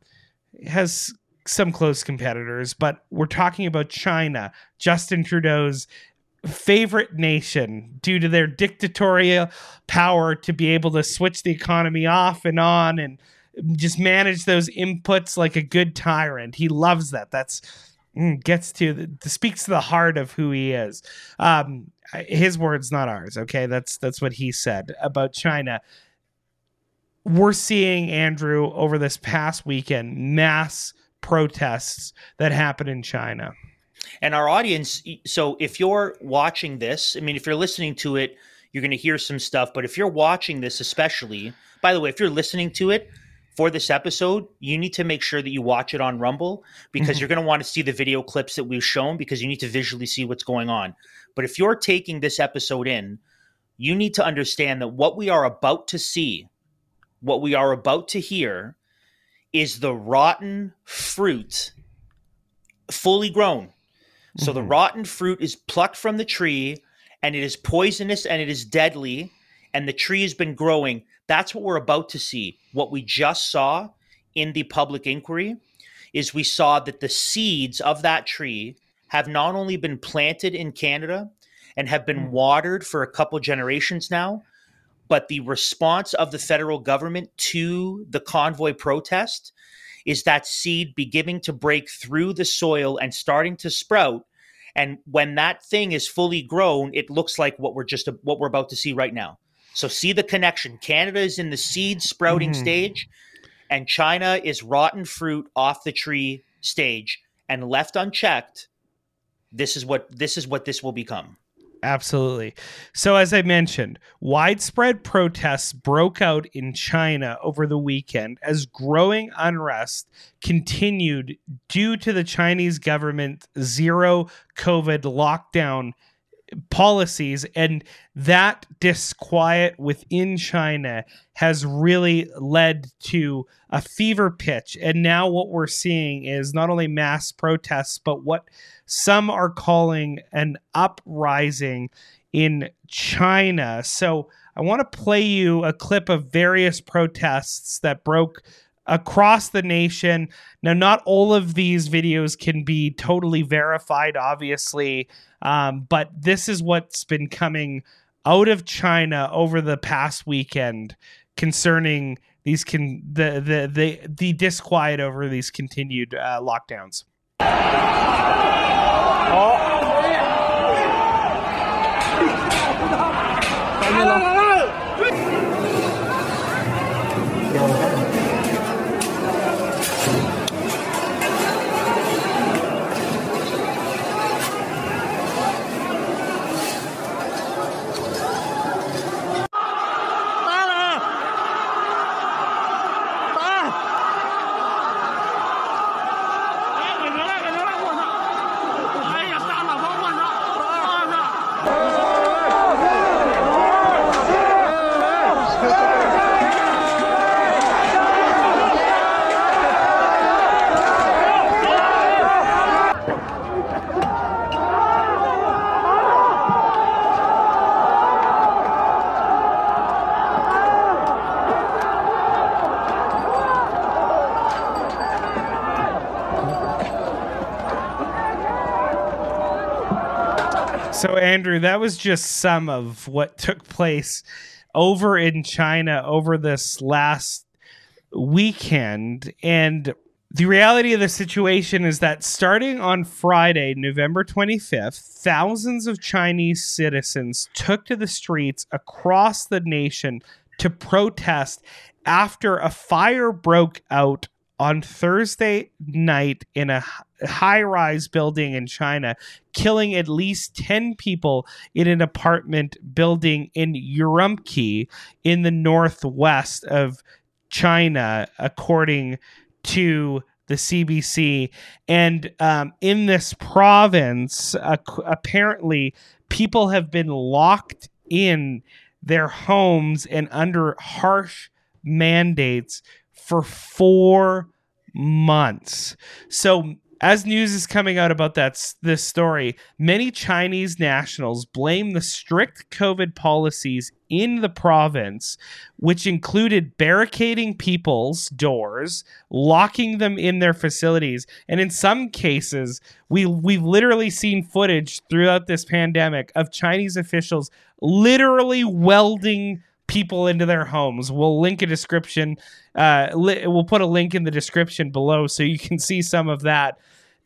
has some close competitors, but we're talking about China, Justin Trudeau's favorite nation due to their dictatorial power to be able to switch the economy off and on and just manage those inputs like a good tyrant. He loves that. That's gets to the, speaks to the heart of who he is. Um, his words, not ours. Okay, that's that's what he said about China. We're seeing Andrew over this past weekend mass protests that happen in China. And our audience, so if you're watching this, I mean, if you're listening to it, you're going to hear some stuff. But if you're watching this, especially, by the way, if you're listening to it, for this episode, you need to make sure that you watch it on Rumble because Mhm. you're going to want to see the video clips that we've shown because you need to visually see what's going on. But if you're taking this episode in, you need to understand that what we are about to see, what we are about to hear, is the rotten fruit fully grown. So the Mhm. rotten fruit is plucked from the tree and it is poisonous and it is deadly and the tree has been growing. That's what we're about to see. What we just saw in the public inquiry is we saw that the seeds of that tree have not only been planted in Canada and have been hmm. watered for a couple generations now, but the response of the federal government to the convoy protest is that seed beginning to break through the soil and starting to sprout and when that thing is fully grown it looks like what we're just what we're about to see right now so see the connection canada is in the seed sprouting Mhm. stage and china is rotten fruit off the tree stage and left unchecked this is what this is what this will become Absolutely. So, as I mentioned, widespread protests broke out in China over the weekend as growing unrest continued due to the Chinese government zero COVID lockdown policies. And that disquiet within China has really led to a fever pitch. And now, what we're seeing is not only mass protests, but what some are calling an uprising in China. So I want to play you a clip of various protests that broke across the nation. Now, not all of these videos can be totally verified, obviously, um, but this is what's been coming out of China over the past weekend concerning these can the the the, the disquiet over these continued uh, lockdowns. *laughs* So, Andrew, that was just some of what took place over in China over this last weekend. And the reality of the situation is that starting on Friday, November 25th, thousands of Chinese citizens took to the streets across the nation to protest after a fire broke out on Thursday night in a high rise building in China, killing at least 10 people in an apartment building in Urumqi in the northwest of China, according to the CBC. And um, in this province, uh, apparently, people have been locked in their homes and under harsh mandates for four months. So as news is coming out about that this story, many Chinese nationals blame the strict COVID policies in the province, which included barricading people's doors, locking them in their facilities, and in some cases, we we've literally seen footage throughout this pandemic of Chinese officials literally welding people into their homes. We'll link a description. Uh, li- we'll put a link in the description below so you can see some of that.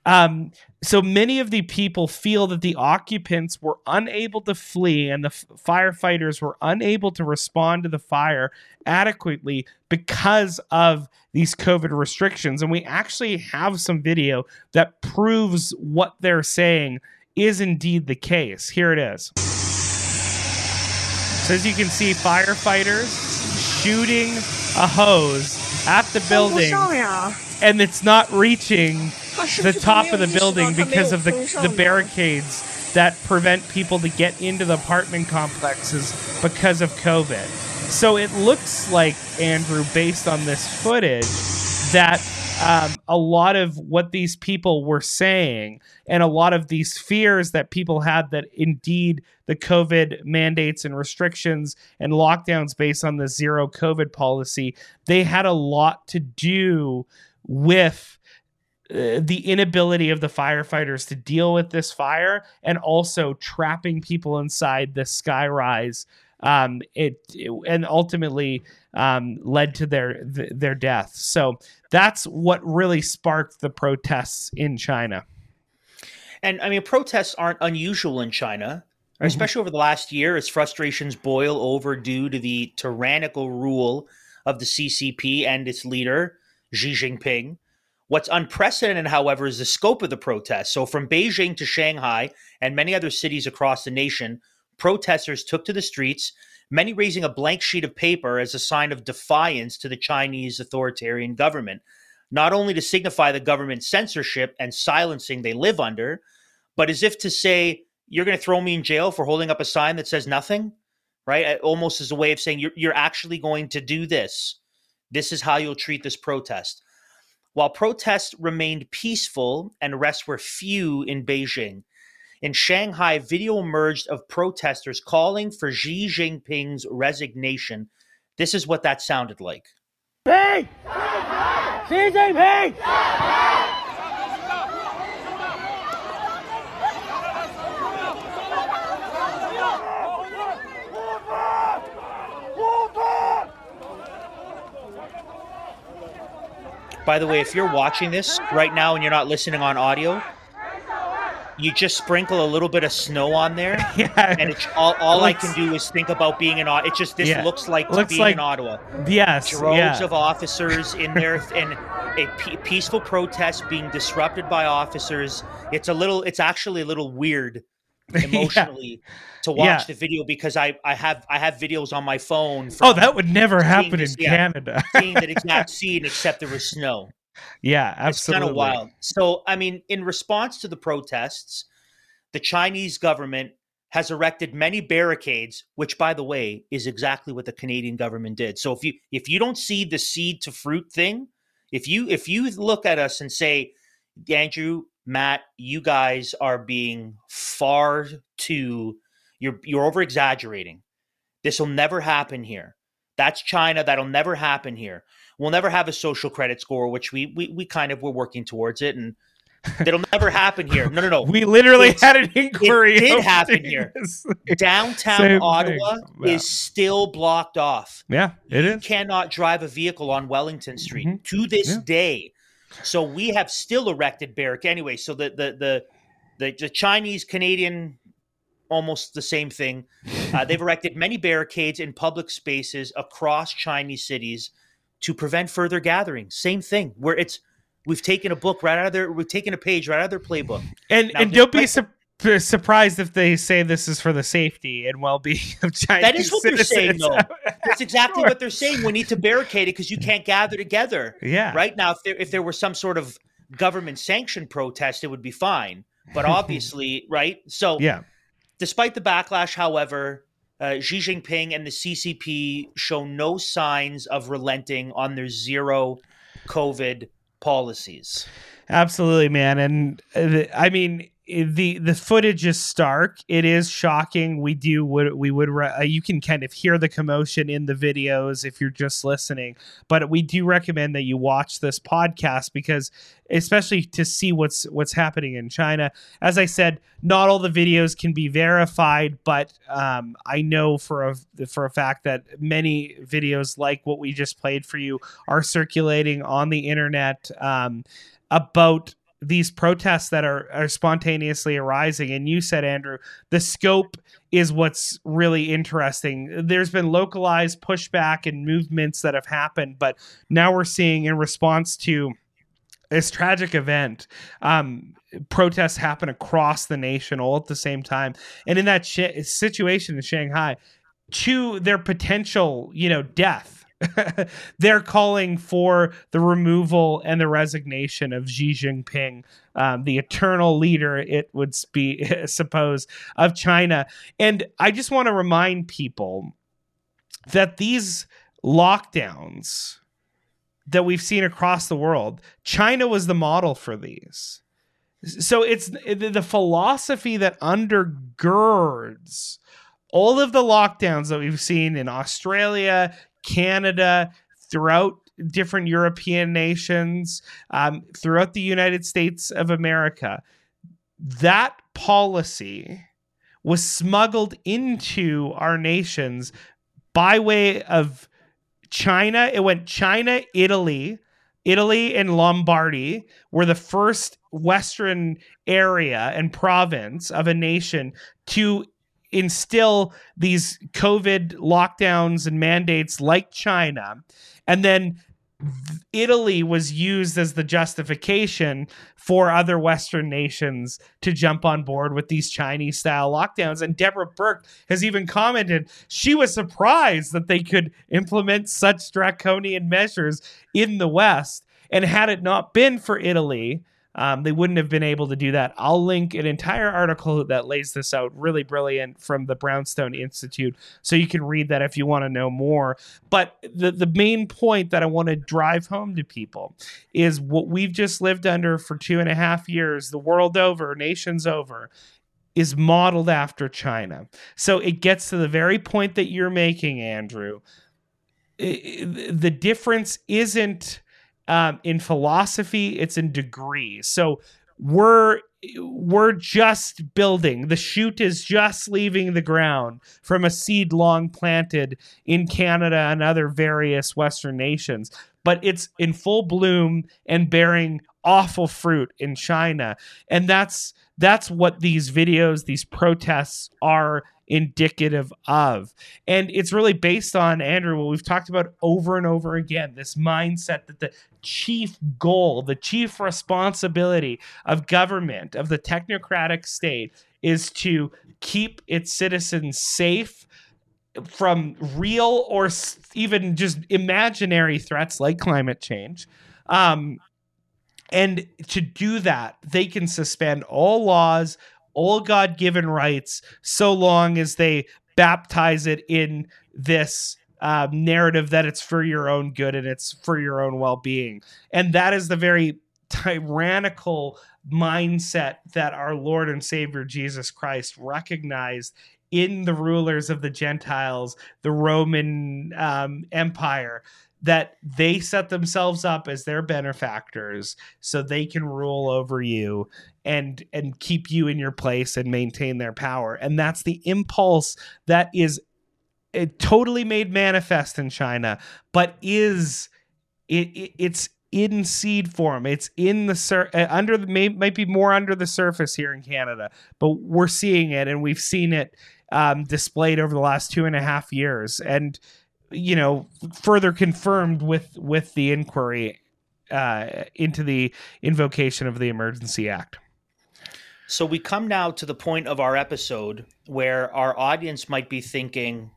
Um, so many of the people feel that the occupants were unable to flee and the f- firefighters were unable to respond to the fire adequately because of these COVID restrictions. And we actually have some video that proves what they're saying is indeed the case. Here it is. So as you can see, firefighters shooting a hose at the building, and it's not reaching the top of the building because of the, the barricades that prevent people to get into the apartment complexes because of COVID. So it looks like, Andrew, based on this footage, that um, a lot of what these people were saying and a lot of these fears that people had that indeed the COVID mandates and restrictions and lockdowns based on the zero COVID policy, they had a lot to do with. Uh, the inability of the firefighters to deal with this fire and also trapping people inside the skyrise um, it, it, and ultimately um, led to their th- their death. So that's what really sparked the protests in China. And I mean, protests aren't unusual in China, mm-hmm. especially over the last year, as frustrations boil over due to the tyrannical rule of the CCP and its leader Xi Jinping. What's unprecedented, however, is the scope of the protests. So, from Beijing to Shanghai and many other cities across the nation, protesters took to the streets, many raising a blank sheet of paper as a sign of defiance to the Chinese authoritarian government, not only to signify the government censorship and silencing they live under, but as if to say, you're going to throw me in jail for holding up a sign that says nothing, right? Almost as a way of saying, you're, you're actually going to do this. This is how you'll treat this protest. While protests remained peaceful and arrests were few in Beijing, in Shanghai, video emerged of protesters calling for Xi Jinping's resignation. This is what that sounded like. Xi Jinping! By the way, if you're watching this right now and you're not listening on audio, you just sprinkle a little bit of snow on there, *laughs* yeah. and it's all, all I can do is think about being in Ottawa. It just this yeah. looks like looks being like, in Ottawa. Yes, droves yeah. of officers in there *laughs* and a peaceful protest being disrupted by officers. It's a little. It's actually a little weird *laughs* emotionally yeah. to watch yeah. the video because I, I have I have videos on my phone. Oh, that would never happen this, in yeah, Canada. seeing that exact scene, except there was snow. Yeah, absolutely. It's kind of wild. So, I mean, in response to the protests, the Chinese government has erected many barricades, which, by the way, is exactly what the Canadian government did. So, if you if you don't see the seed to fruit thing, if you if you look at us and say, Andrew, Matt, you guys are being far too you're you're over exaggerating. This will never happen here. That's China. That'll never happen here. We'll never have a social credit score, which we we we kind of were working towards it, and That'll never happen here. No, no, no. *laughs* We literally It's- had an inquiry. It did happen here. *laughs* Downtown Same Ottawa. Yeah. is still blocked off. Yeah, it you is. cannot drive a vehicle on Wellington Street Mhm. to this Yeah. day. So we have still erected barric anyway. So the the the the, the Chinese Canadian almost the same thing. Uh, they've erected many barricades in public spaces across Chinese cities to prevent further gatherings. Same thing where it's we've taken a book right out of their we've taken a page right out of their playbook. And Now, and don't be su- surprised if they say this is for the safety and well-being of *laughs* Chinese That is what they're saying, though. That's exactly what they're saying. We need to barricade it because you can't gather together. Yeah. Right now, if there if there were some sort of government sanctioned protest, it would be fine. But *laughs* obviously, right? So Yeah. Despite the backlash, however, uh, Xi Jinping and the CCP show no signs of relenting on their zero COVID policies. Absolutely, man. And uh, I mean, the the footage is stark. It is shocking. We do what we would. Re- uh, you can kind of hear the commotion in the videos if you're just listening. But we do recommend that you watch this podcast because, especially to see what's what's happening in China. As I said, not all the videos can be verified, but um, I know for a for a fact that many videos like what we just played for you are circulating on the internet. Um, about these protests that are, are spontaneously arising. And you said, Andrew, the scope is what's really interesting. There's been localized pushback and movements that have happened, but now we're seeing in response to this tragic event, um, protests happen across the nation all at the same time. And in that sh- situation in Shanghai, to their potential, you know, death. *laughs* They're calling for the removal and the resignation of Xi Jinping, um, the eternal leader, it would be *laughs* suppose, of China. And I just want to remind people that these lockdowns that we've seen across the world, China was the model for these. So it's the the philosophy that undergirds all of the lockdowns that we've seen in Australia, Canada, throughout different European nations, um, throughout the United States of America. That policy was smuggled into our nations by way of China. It went China, Italy. Italy and Lombardy were the first Western area and province of a nation to instill these COVID lockdowns and mandates like China. And then Italy was used as the justification for other Western nations to jump on board with these Chinese style lockdowns. And Deborah Birx has even commented she was surprised that they could implement such draconian measures in the West. And had it not been for Italy, um, they wouldn't have been able to do that. I'll link an entire article that lays this out, really brilliant, from the Brownstone Institute, so you can read that if you want to know more. But the the main point that I want to drive home to people is what we've just lived under for two and a half years, the world over, nations over, is modeled after China. So it gets to the very point that you're making, Andrew. I- I- the difference isn't um, in philosophy; it's in degrees. So we're we're just building. The shoot is just leaving the ground from a seed long planted in Canada and other various Western nations, but it's in full bloom and bearing awful fruit in China, and that's that's what these videos, these protests are indicative of. And it's really based on, Andrew, what we've talked about over and over again this mindset that the chief goal, the chief responsibility of government, of the technocratic state, is to keep its citizens safe from real or even just imaginary threats like climate change. Um, and to do that, they can suspend all laws, all God given rights, so long as they baptize it in this um, narrative that it's for your own good and it's for your own well being. And that is the very tyrannical mindset that our Lord and Savior Jesus Christ recognized in the rulers of the Gentiles, the Roman um, Empire. That they set themselves up as their benefactors so they can rule over you and and keep you in your place and maintain their power. And that's the impulse that is it totally made manifest in China but is it, it it's in seed form. It's in the sur- uh, under the may, might be more under the surface here in Canada but we're seeing it and we've seen it um, displayed over the last two and a half years. And you know further confirmed with with the inquiry uh, into the invocation of the emergency act So we come now to the point of our episode where our audience might be thinking,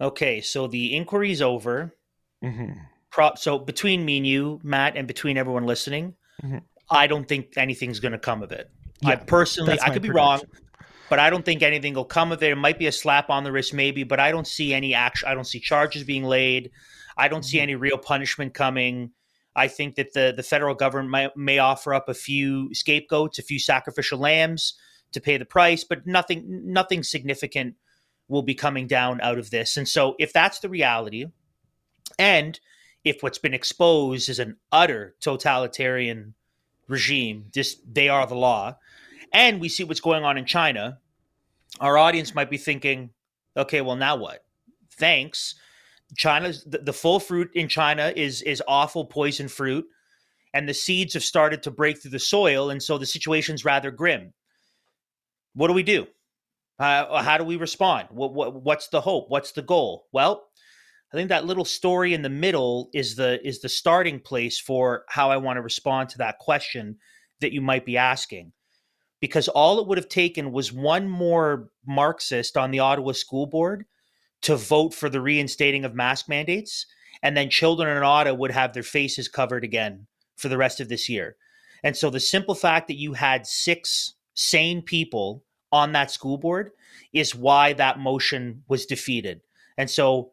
okay, so the inquiry's over. mm-hmm. Pro- so between me and you, Matt, and between everyone listening, Mhm. I don't think anything's going to come of it. I personally, I could be wrong, prediction. But I don't think anything will come of it. It might be a slap on the wrist, maybe, but I don't see any action. I don't see charges being laid. I don't Mm-hmm. see any real punishment coming. I think that the the federal government may, may offer up a few scapegoats, a few sacrificial lambs to pay the price, but nothing nothing significant will be coming down out of this. And so, if that's the reality, and if what's been exposed is an utter totalitarian regime, just they are the law, and we see what's going on in China, our audience might be thinking, okay, well now what? Thanks. China's the, the full fruit in China is is awful poison fruit, and the seeds have started to break through the soil, and so the situation's rather grim. What do we do? Uh, how do we respond? What, what what's the hope? What's the goal? Well, I think that little story in the middle is the is the starting place for how I want to respond to that question that you might be asking. Because all it would have taken was one more Marxist on the Ottawa School Board to vote for the reinstating of mask mandates, and then children in Ottawa would have their faces covered again for the rest of this year. And so the simple fact that you had six sane people on that school board is why that motion was defeated. And so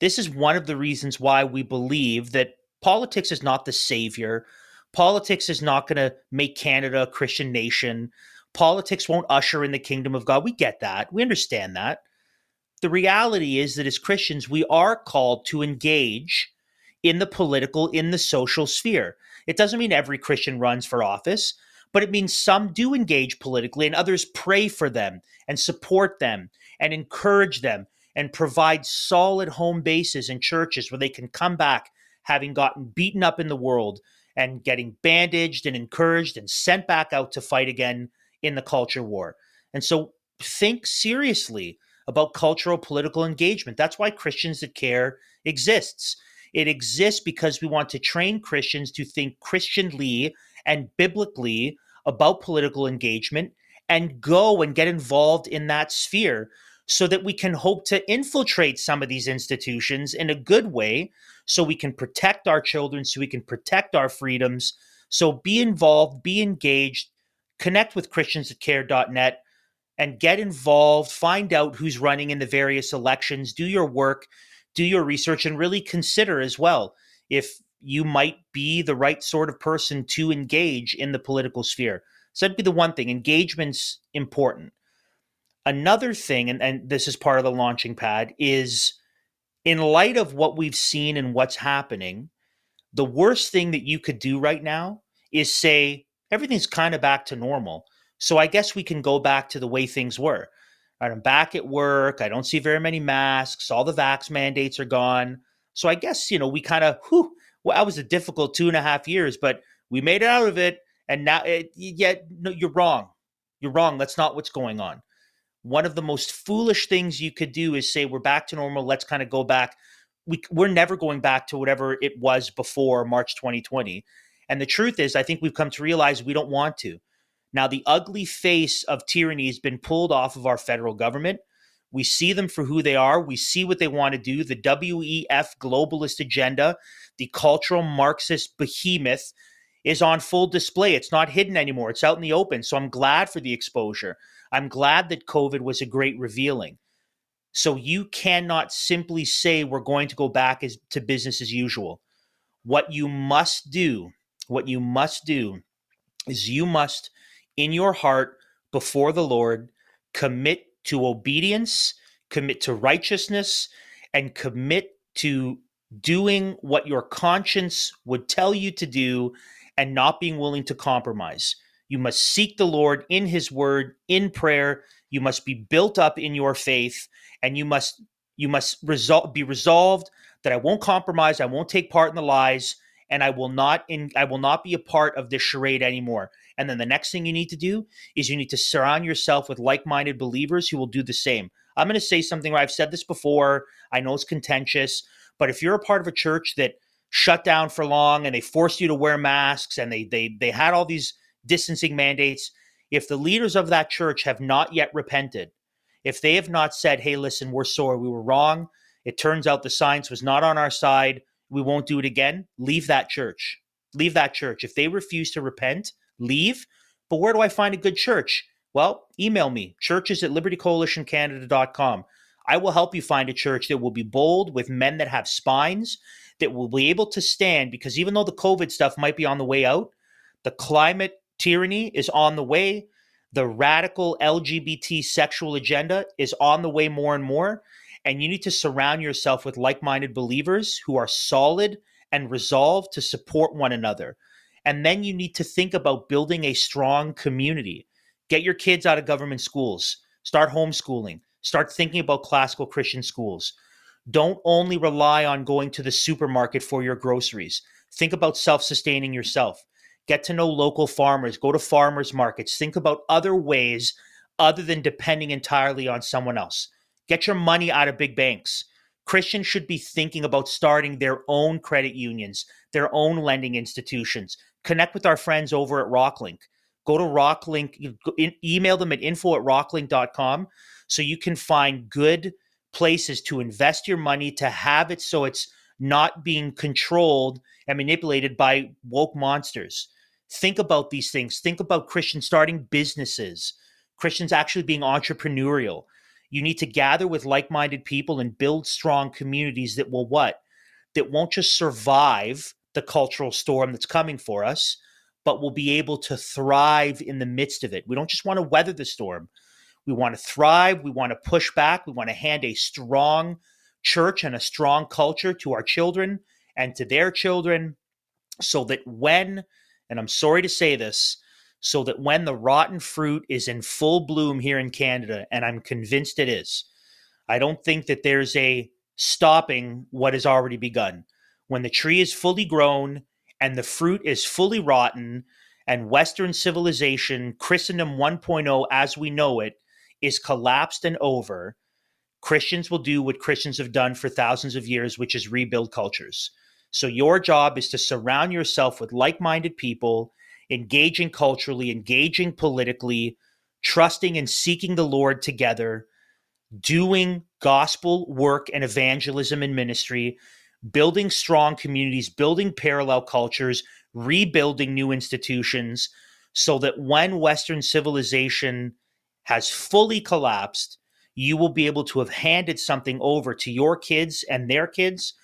this is one of the reasons why we believe that politics is not the savior. Politics is not going to make Canada a Christian nation. Politics won't usher in the kingdom of God. We get that. We understand that. The reality is that as Christians, we are called to engage in the political, in the social sphere. It doesn't mean every Christian runs for office, but it means some do engage politically and others pray for them and support them and encourage them and provide solid home bases in churches where they can come back having gotten beaten up in the world and getting bandaged and encouraged and sent back out to fight again in the culture war. And so think seriously about cultural political engagement. That's why Christians that care exists. It exists because we want to train Christians to think Christianly and biblically about political engagement and go and get involved in that sphere so that we can hope to infiltrate some of these institutions in a good way so we can protect our children, so we can protect our freedoms. So be involved, be engaged, connect with Christians at care.net and get involved, find out who's running in the various elections, do your work, do your research, and really consider as well if you might be the right sort of person to engage in the political sphere. So that'd be the one thing. Engagement's important. Another thing, and, and this is part of the launching pad, is in light of what we've seen and what's happening, the worst thing that you could do right now is say everything's kind of back to normal. So I guess we can go back to the way things were. I'm back at work. I don't see very many masks. All the vax mandates are gone. So I guess, you know, we kind of, whew, well, that was a difficult two and a half years, but we made it out of it. And now, eh, it, yet, no, you're wrong. You're wrong. That's not what's going on. One of the most foolish things you could do is say, we're back to normal. Let's kind of go back. We, we're never going back to whatever it was before March 2020. And the truth is, I think we've come to realize we don't want to. Now, the ugly face of tyranny has been pulled off of our federal government. We see them for who they are. We see what they want to do. The WEF globalist agenda, the cultural Marxist behemoth, is on full display. It's not hidden anymore, it's out in the open. So I'm glad for the exposure. I'm glad that COVID was a great revealing. So you cannot simply say we're going to go back as, to business as usual. What you must do, what you must do is you must in your heart before the Lord, commit to obedience, commit to righteousness, and commit to doing what your conscience would tell you to do and not being willing to compromise. You must seek the Lord in his word, in prayer. You must be built up in your faith and you must you must resol- be resolved that I won't compromise, I won't take part in the lies and I will not in I will not be a part of this charade anymore. And then the next thing you need to do is you need to surround yourself with like-minded believers who will do the same. I'm going to say something where I've said this before. I know it's contentious, but if you're a part of a church that shut down for long and they forced you to wear masks and they they they had all these distancing mandates, if the leaders of that church have not yet repented, if they have not said, "Hey, listen, we're sorry, we were wrong. It turns out the science was not on our side. We won't do it again." Leave that church. Leave that church. If they refuse to repent, leave. But where do I find a good church? Well, email me, churches at libertycoalitioncanada.com. I will help you find a church that will be bold with men that have spines, that will be able to stand, because even though the COVID stuff might be on the way out, the climate tyranny is on the way. The radical LGBT sexual agenda is on the way more and more. And you need to surround yourself with like minded believers who are solid and resolved to support one another. And then you need to think about building a strong community. Get your kids out of government schools. Start homeschooling. Start thinking about classical Christian schools. Don't only rely on going to the supermarket for your groceries. Think about self sustaining yourself. Get to know local farmers. Go to farmers markets. Think about other ways other than depending entirely on someone else. Get your money out of big banks. Christians should be thinking about starting their own credit unions, their own lending institutions. Connect with our friends over at Rocklink go to Rocklink, email them at info at rocklink.com so you can find good places to invest your money to have it so it's not being controlled and manipulated by woke monsters. Think about these things. Think about Christians starting businesses, Christians actually being entrepreneurial. You need to gather with like minded people and build strong communities that will what? That won't just survive the cultural storm that's coming for us, but will be able to thrive in the midst of it. We don't just want to weather the storm. We want to thrive. We want to push back. We want to hand a strong church and a strong culture to our children and to their children so that when, and I'm sorry to say this, so that when the rotten fruit is in full bloom here in Canada, and I'm convinced it is, I don't think that there's a stopping what has already begun. When the tree is fully grown and the fruit is fully rotten, and Western civilization, Christendom 1.0 as we know it, is collapsed and over, Christians will do what Christians have done for thousands of years, which is rebuild cultures. So, your job is to surround yourself with like minded people, engaging culturally, engaging politically, trusting and seeking the Lord together, doing gospel work and evangelism and ministry, building strong communities, building parallel cultures, rebuilding new institutions, so that when Western civilization has fully collapsed, you will be able to have handed something over to your kids and their kids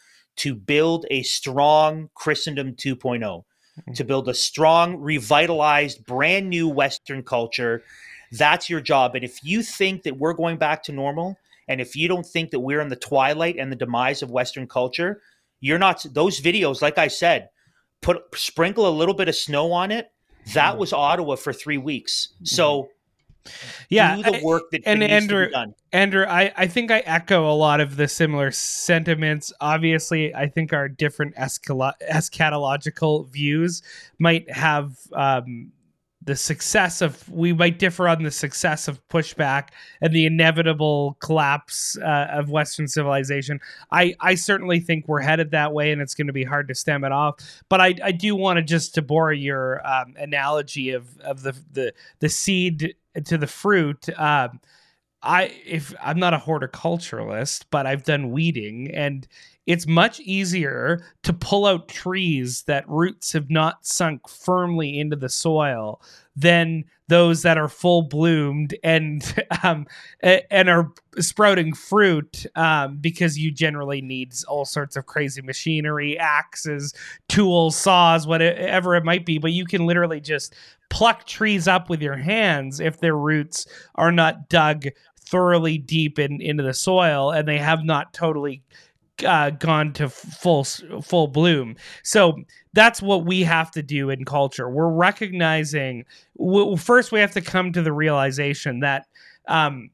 to build a strong Christendom 2.0, mm-hmm. to build a strong, revitalized, brand new Western culture. That's your job. And if you think that we're going back to normal, and if you don't think that we're in the twilight and the demise of Western culture, you're not those videos, like I said, put sprinkle a little bit of snow on it. That was Ottawa for three weeks. So yeah, do the work that and Andrew, to be done. Andrew, I, I think I echo a lot of the similar sentiments. Obviously, I think our different escala- eschatological views might have um, the success of we might differ on the success of pushback and the inevitable collapse uh, of western civilization i i certainly think we're headed that way and it's going to be hard to stem it off but i i do want to just to borrow your um, analogy of of the the the seed to the fruit um, I if I'm not a horticulturalist, but I've done weeding and it's much easier to pull out trees that roots have not sunk firmly into the soil than those that are full bloomed and *laughs* um, and are sprouting fruit um, because you generally need all sorts of crazy machinery, axes, tools, saws, whatever it might be. But you can literally just pluck trees up with your hands if their roots are not dug thoroughly deep in, into the soil and they have not totally uh, gone to full full bloom. So that's what we have to do in culture. We're recognizing w- first we have to come to the realization that um,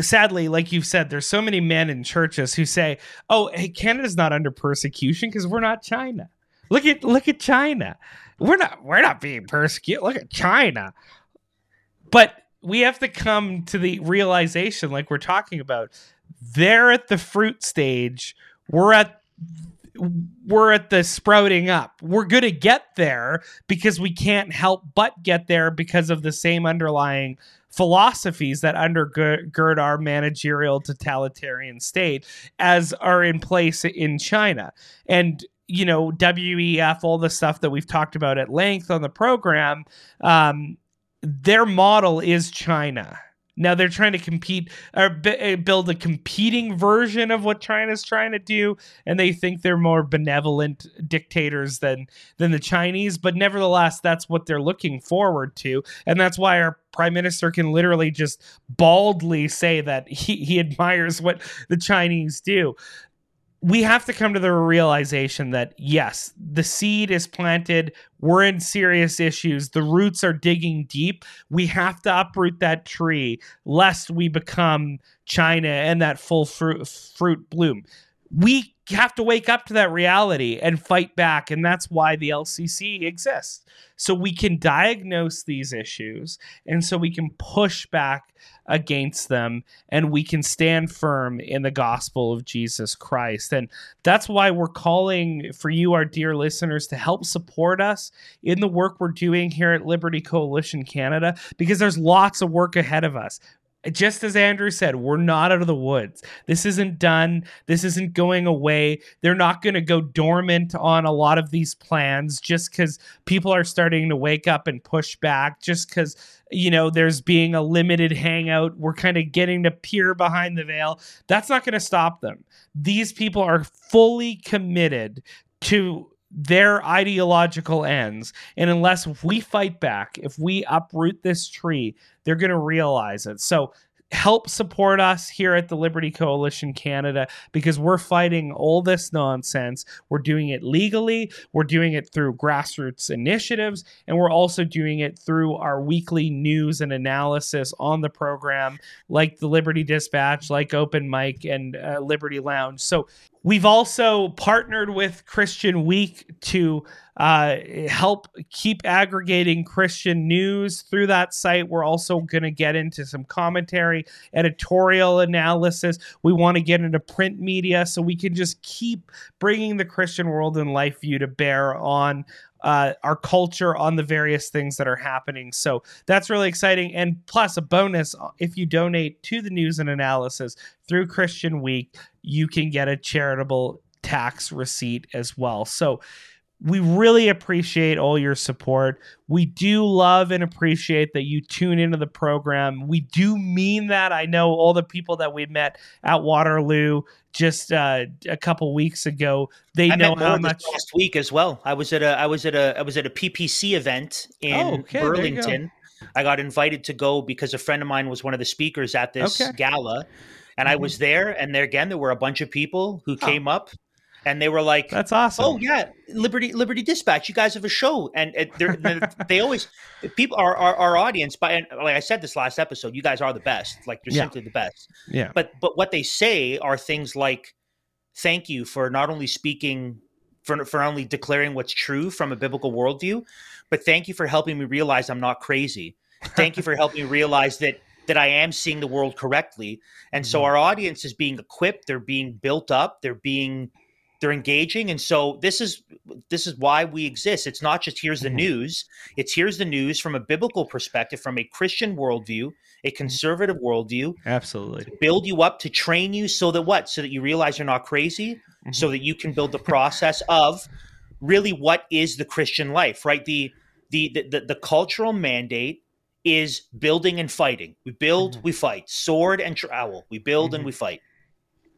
sadly, like you've said, there's so many men in churches who say, "Oh, hey, Canada's not under persecution because we're not China. Look at look at China. We're not we're not being persecuted. Look at China." But we have to come to the realization, like we're talking about, they're at the fruit stage. We're at we're at the sprouting up. We're going to get there because we can't help but get there because of the same underlying philosophies that undergird our managerial totalitarian state as are in place in China. And you know, WEF, all the stuff that we've talked about at length on the program, um, their model is China. Now they're trying to compete or b- eh, build a competing version of what China's trying to do, and they think they're more benevolent dictators than than the Chinese. But nevertheless, that's what they're looking forward to, and that's why our prime minister can literally just baldly say that he, he admires what the Chinese do we have to come to the realization that yes, the seed is planted. We're in serious issues. The roots are digging deep. We have to uproot that tree lest we become China and that full fruit, fruit bloom. We have to wake up to that reality and fight back. And that's why the LCC exists. So we can diagnose these issues and so we can push back against them and we can stand firm in the gospel of Jesus Christ. And that's why we're calling for you, our dear listeners, to help support us in the work we're doing here at Liberty Coalition Canada because there's lots of work ahead of us just as Andrew said, we're not out of the woods. This isn't done. This isn't going away. They're not going to go dormant on a lot of these plans just because people are starting to wake up and push back, just because, you know, there's being a limited hangout. We're kind of getting to peer behind the veil. That's not going to stop them. These people are fully committed to their ideological ends. And unless we fight back, if we uproot this tree, they're going to realize it. So help support us here at the Liberty Coalition Canada because we're fighting all this nonsense. We're doing it legally, we're doing it through grassroots initiatives, and we're also doing it through our weekly news and analysis on the program, like the Liberty Dispatch, like Open Mic, and uh, Liberty Lounge. So We've also partnered with Christian Week to uh, help keep aggregating Christian news through that site. We're also going to get into some commentary, editorial analysis. We want to get into print media so we can just keep bringing the Christian world and life view to bear on uh, our culture on the various things that are happening. So that's really exciting. And plus, a bonus if you donate to the news and analysis through Christian Week, you can get a charitable tax receipt as well. So we really appreciate all your support. We do love and appreciate that you tune into the program. We do mean that. I know all the people that we met at Waterloo just uh, a couple weeks ago. They I know how much. last week as well. I was at a I was at a I was at a PPC event in Oh, okay. Burlington. I got invited to go because a friend of mine was one of the speakers at this Okay. gala, and I Mhm. was there. And there again, there were a bunch of people who came up, and they were like, "That's awesome! Oh yeah, Liberty Liberty Dispatch, you guys have a show." And they're- *laughs* they always people our, our our audience. By and like I said this last episode, you guys are the best. Like you're Yeah. simply the best. Yeah. But but what they say are things like, "Thank you for not only speaking." For, for not only declaring what's true from a biblical worldview, but thank you for helping me realize I'm not crazy. Thank you for helping me realize that that I am seeing the world correctly. And so mm-hmm. our audience is being equipped, they're being built up, they're being they're engaging. And so this is this is why we exist. It's not just here's the mm-hmm. news. It's here's the news from a biblical perspective from a christian worldview a mm-hmm. conservative worldview Absolutely. build you up to train you so that what? So that you realize you're not crazy so that you can build the process of really what is the christian life right? The the the, the, the cultural mandate is building and fighting we build mm-hmm. we fight sword and trowel we build and mm-hmm. we fight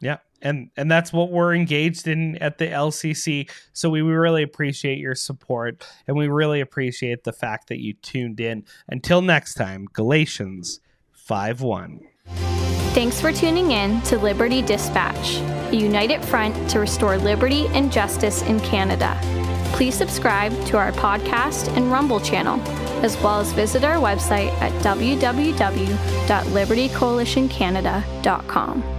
Yeah. And and that's what we're engaged in at the LCC. So we really appreciate your support and we really appreciate the fact that you tuned in. Until next time, Galatians 5 1. Thanks for tuning in to Liberty Dispatch. a united front to restore liberty and justice in Canada. Please subscribe to our podcast and Rumble channel, as well as visit our website at www.libertycoalitioncanada.com.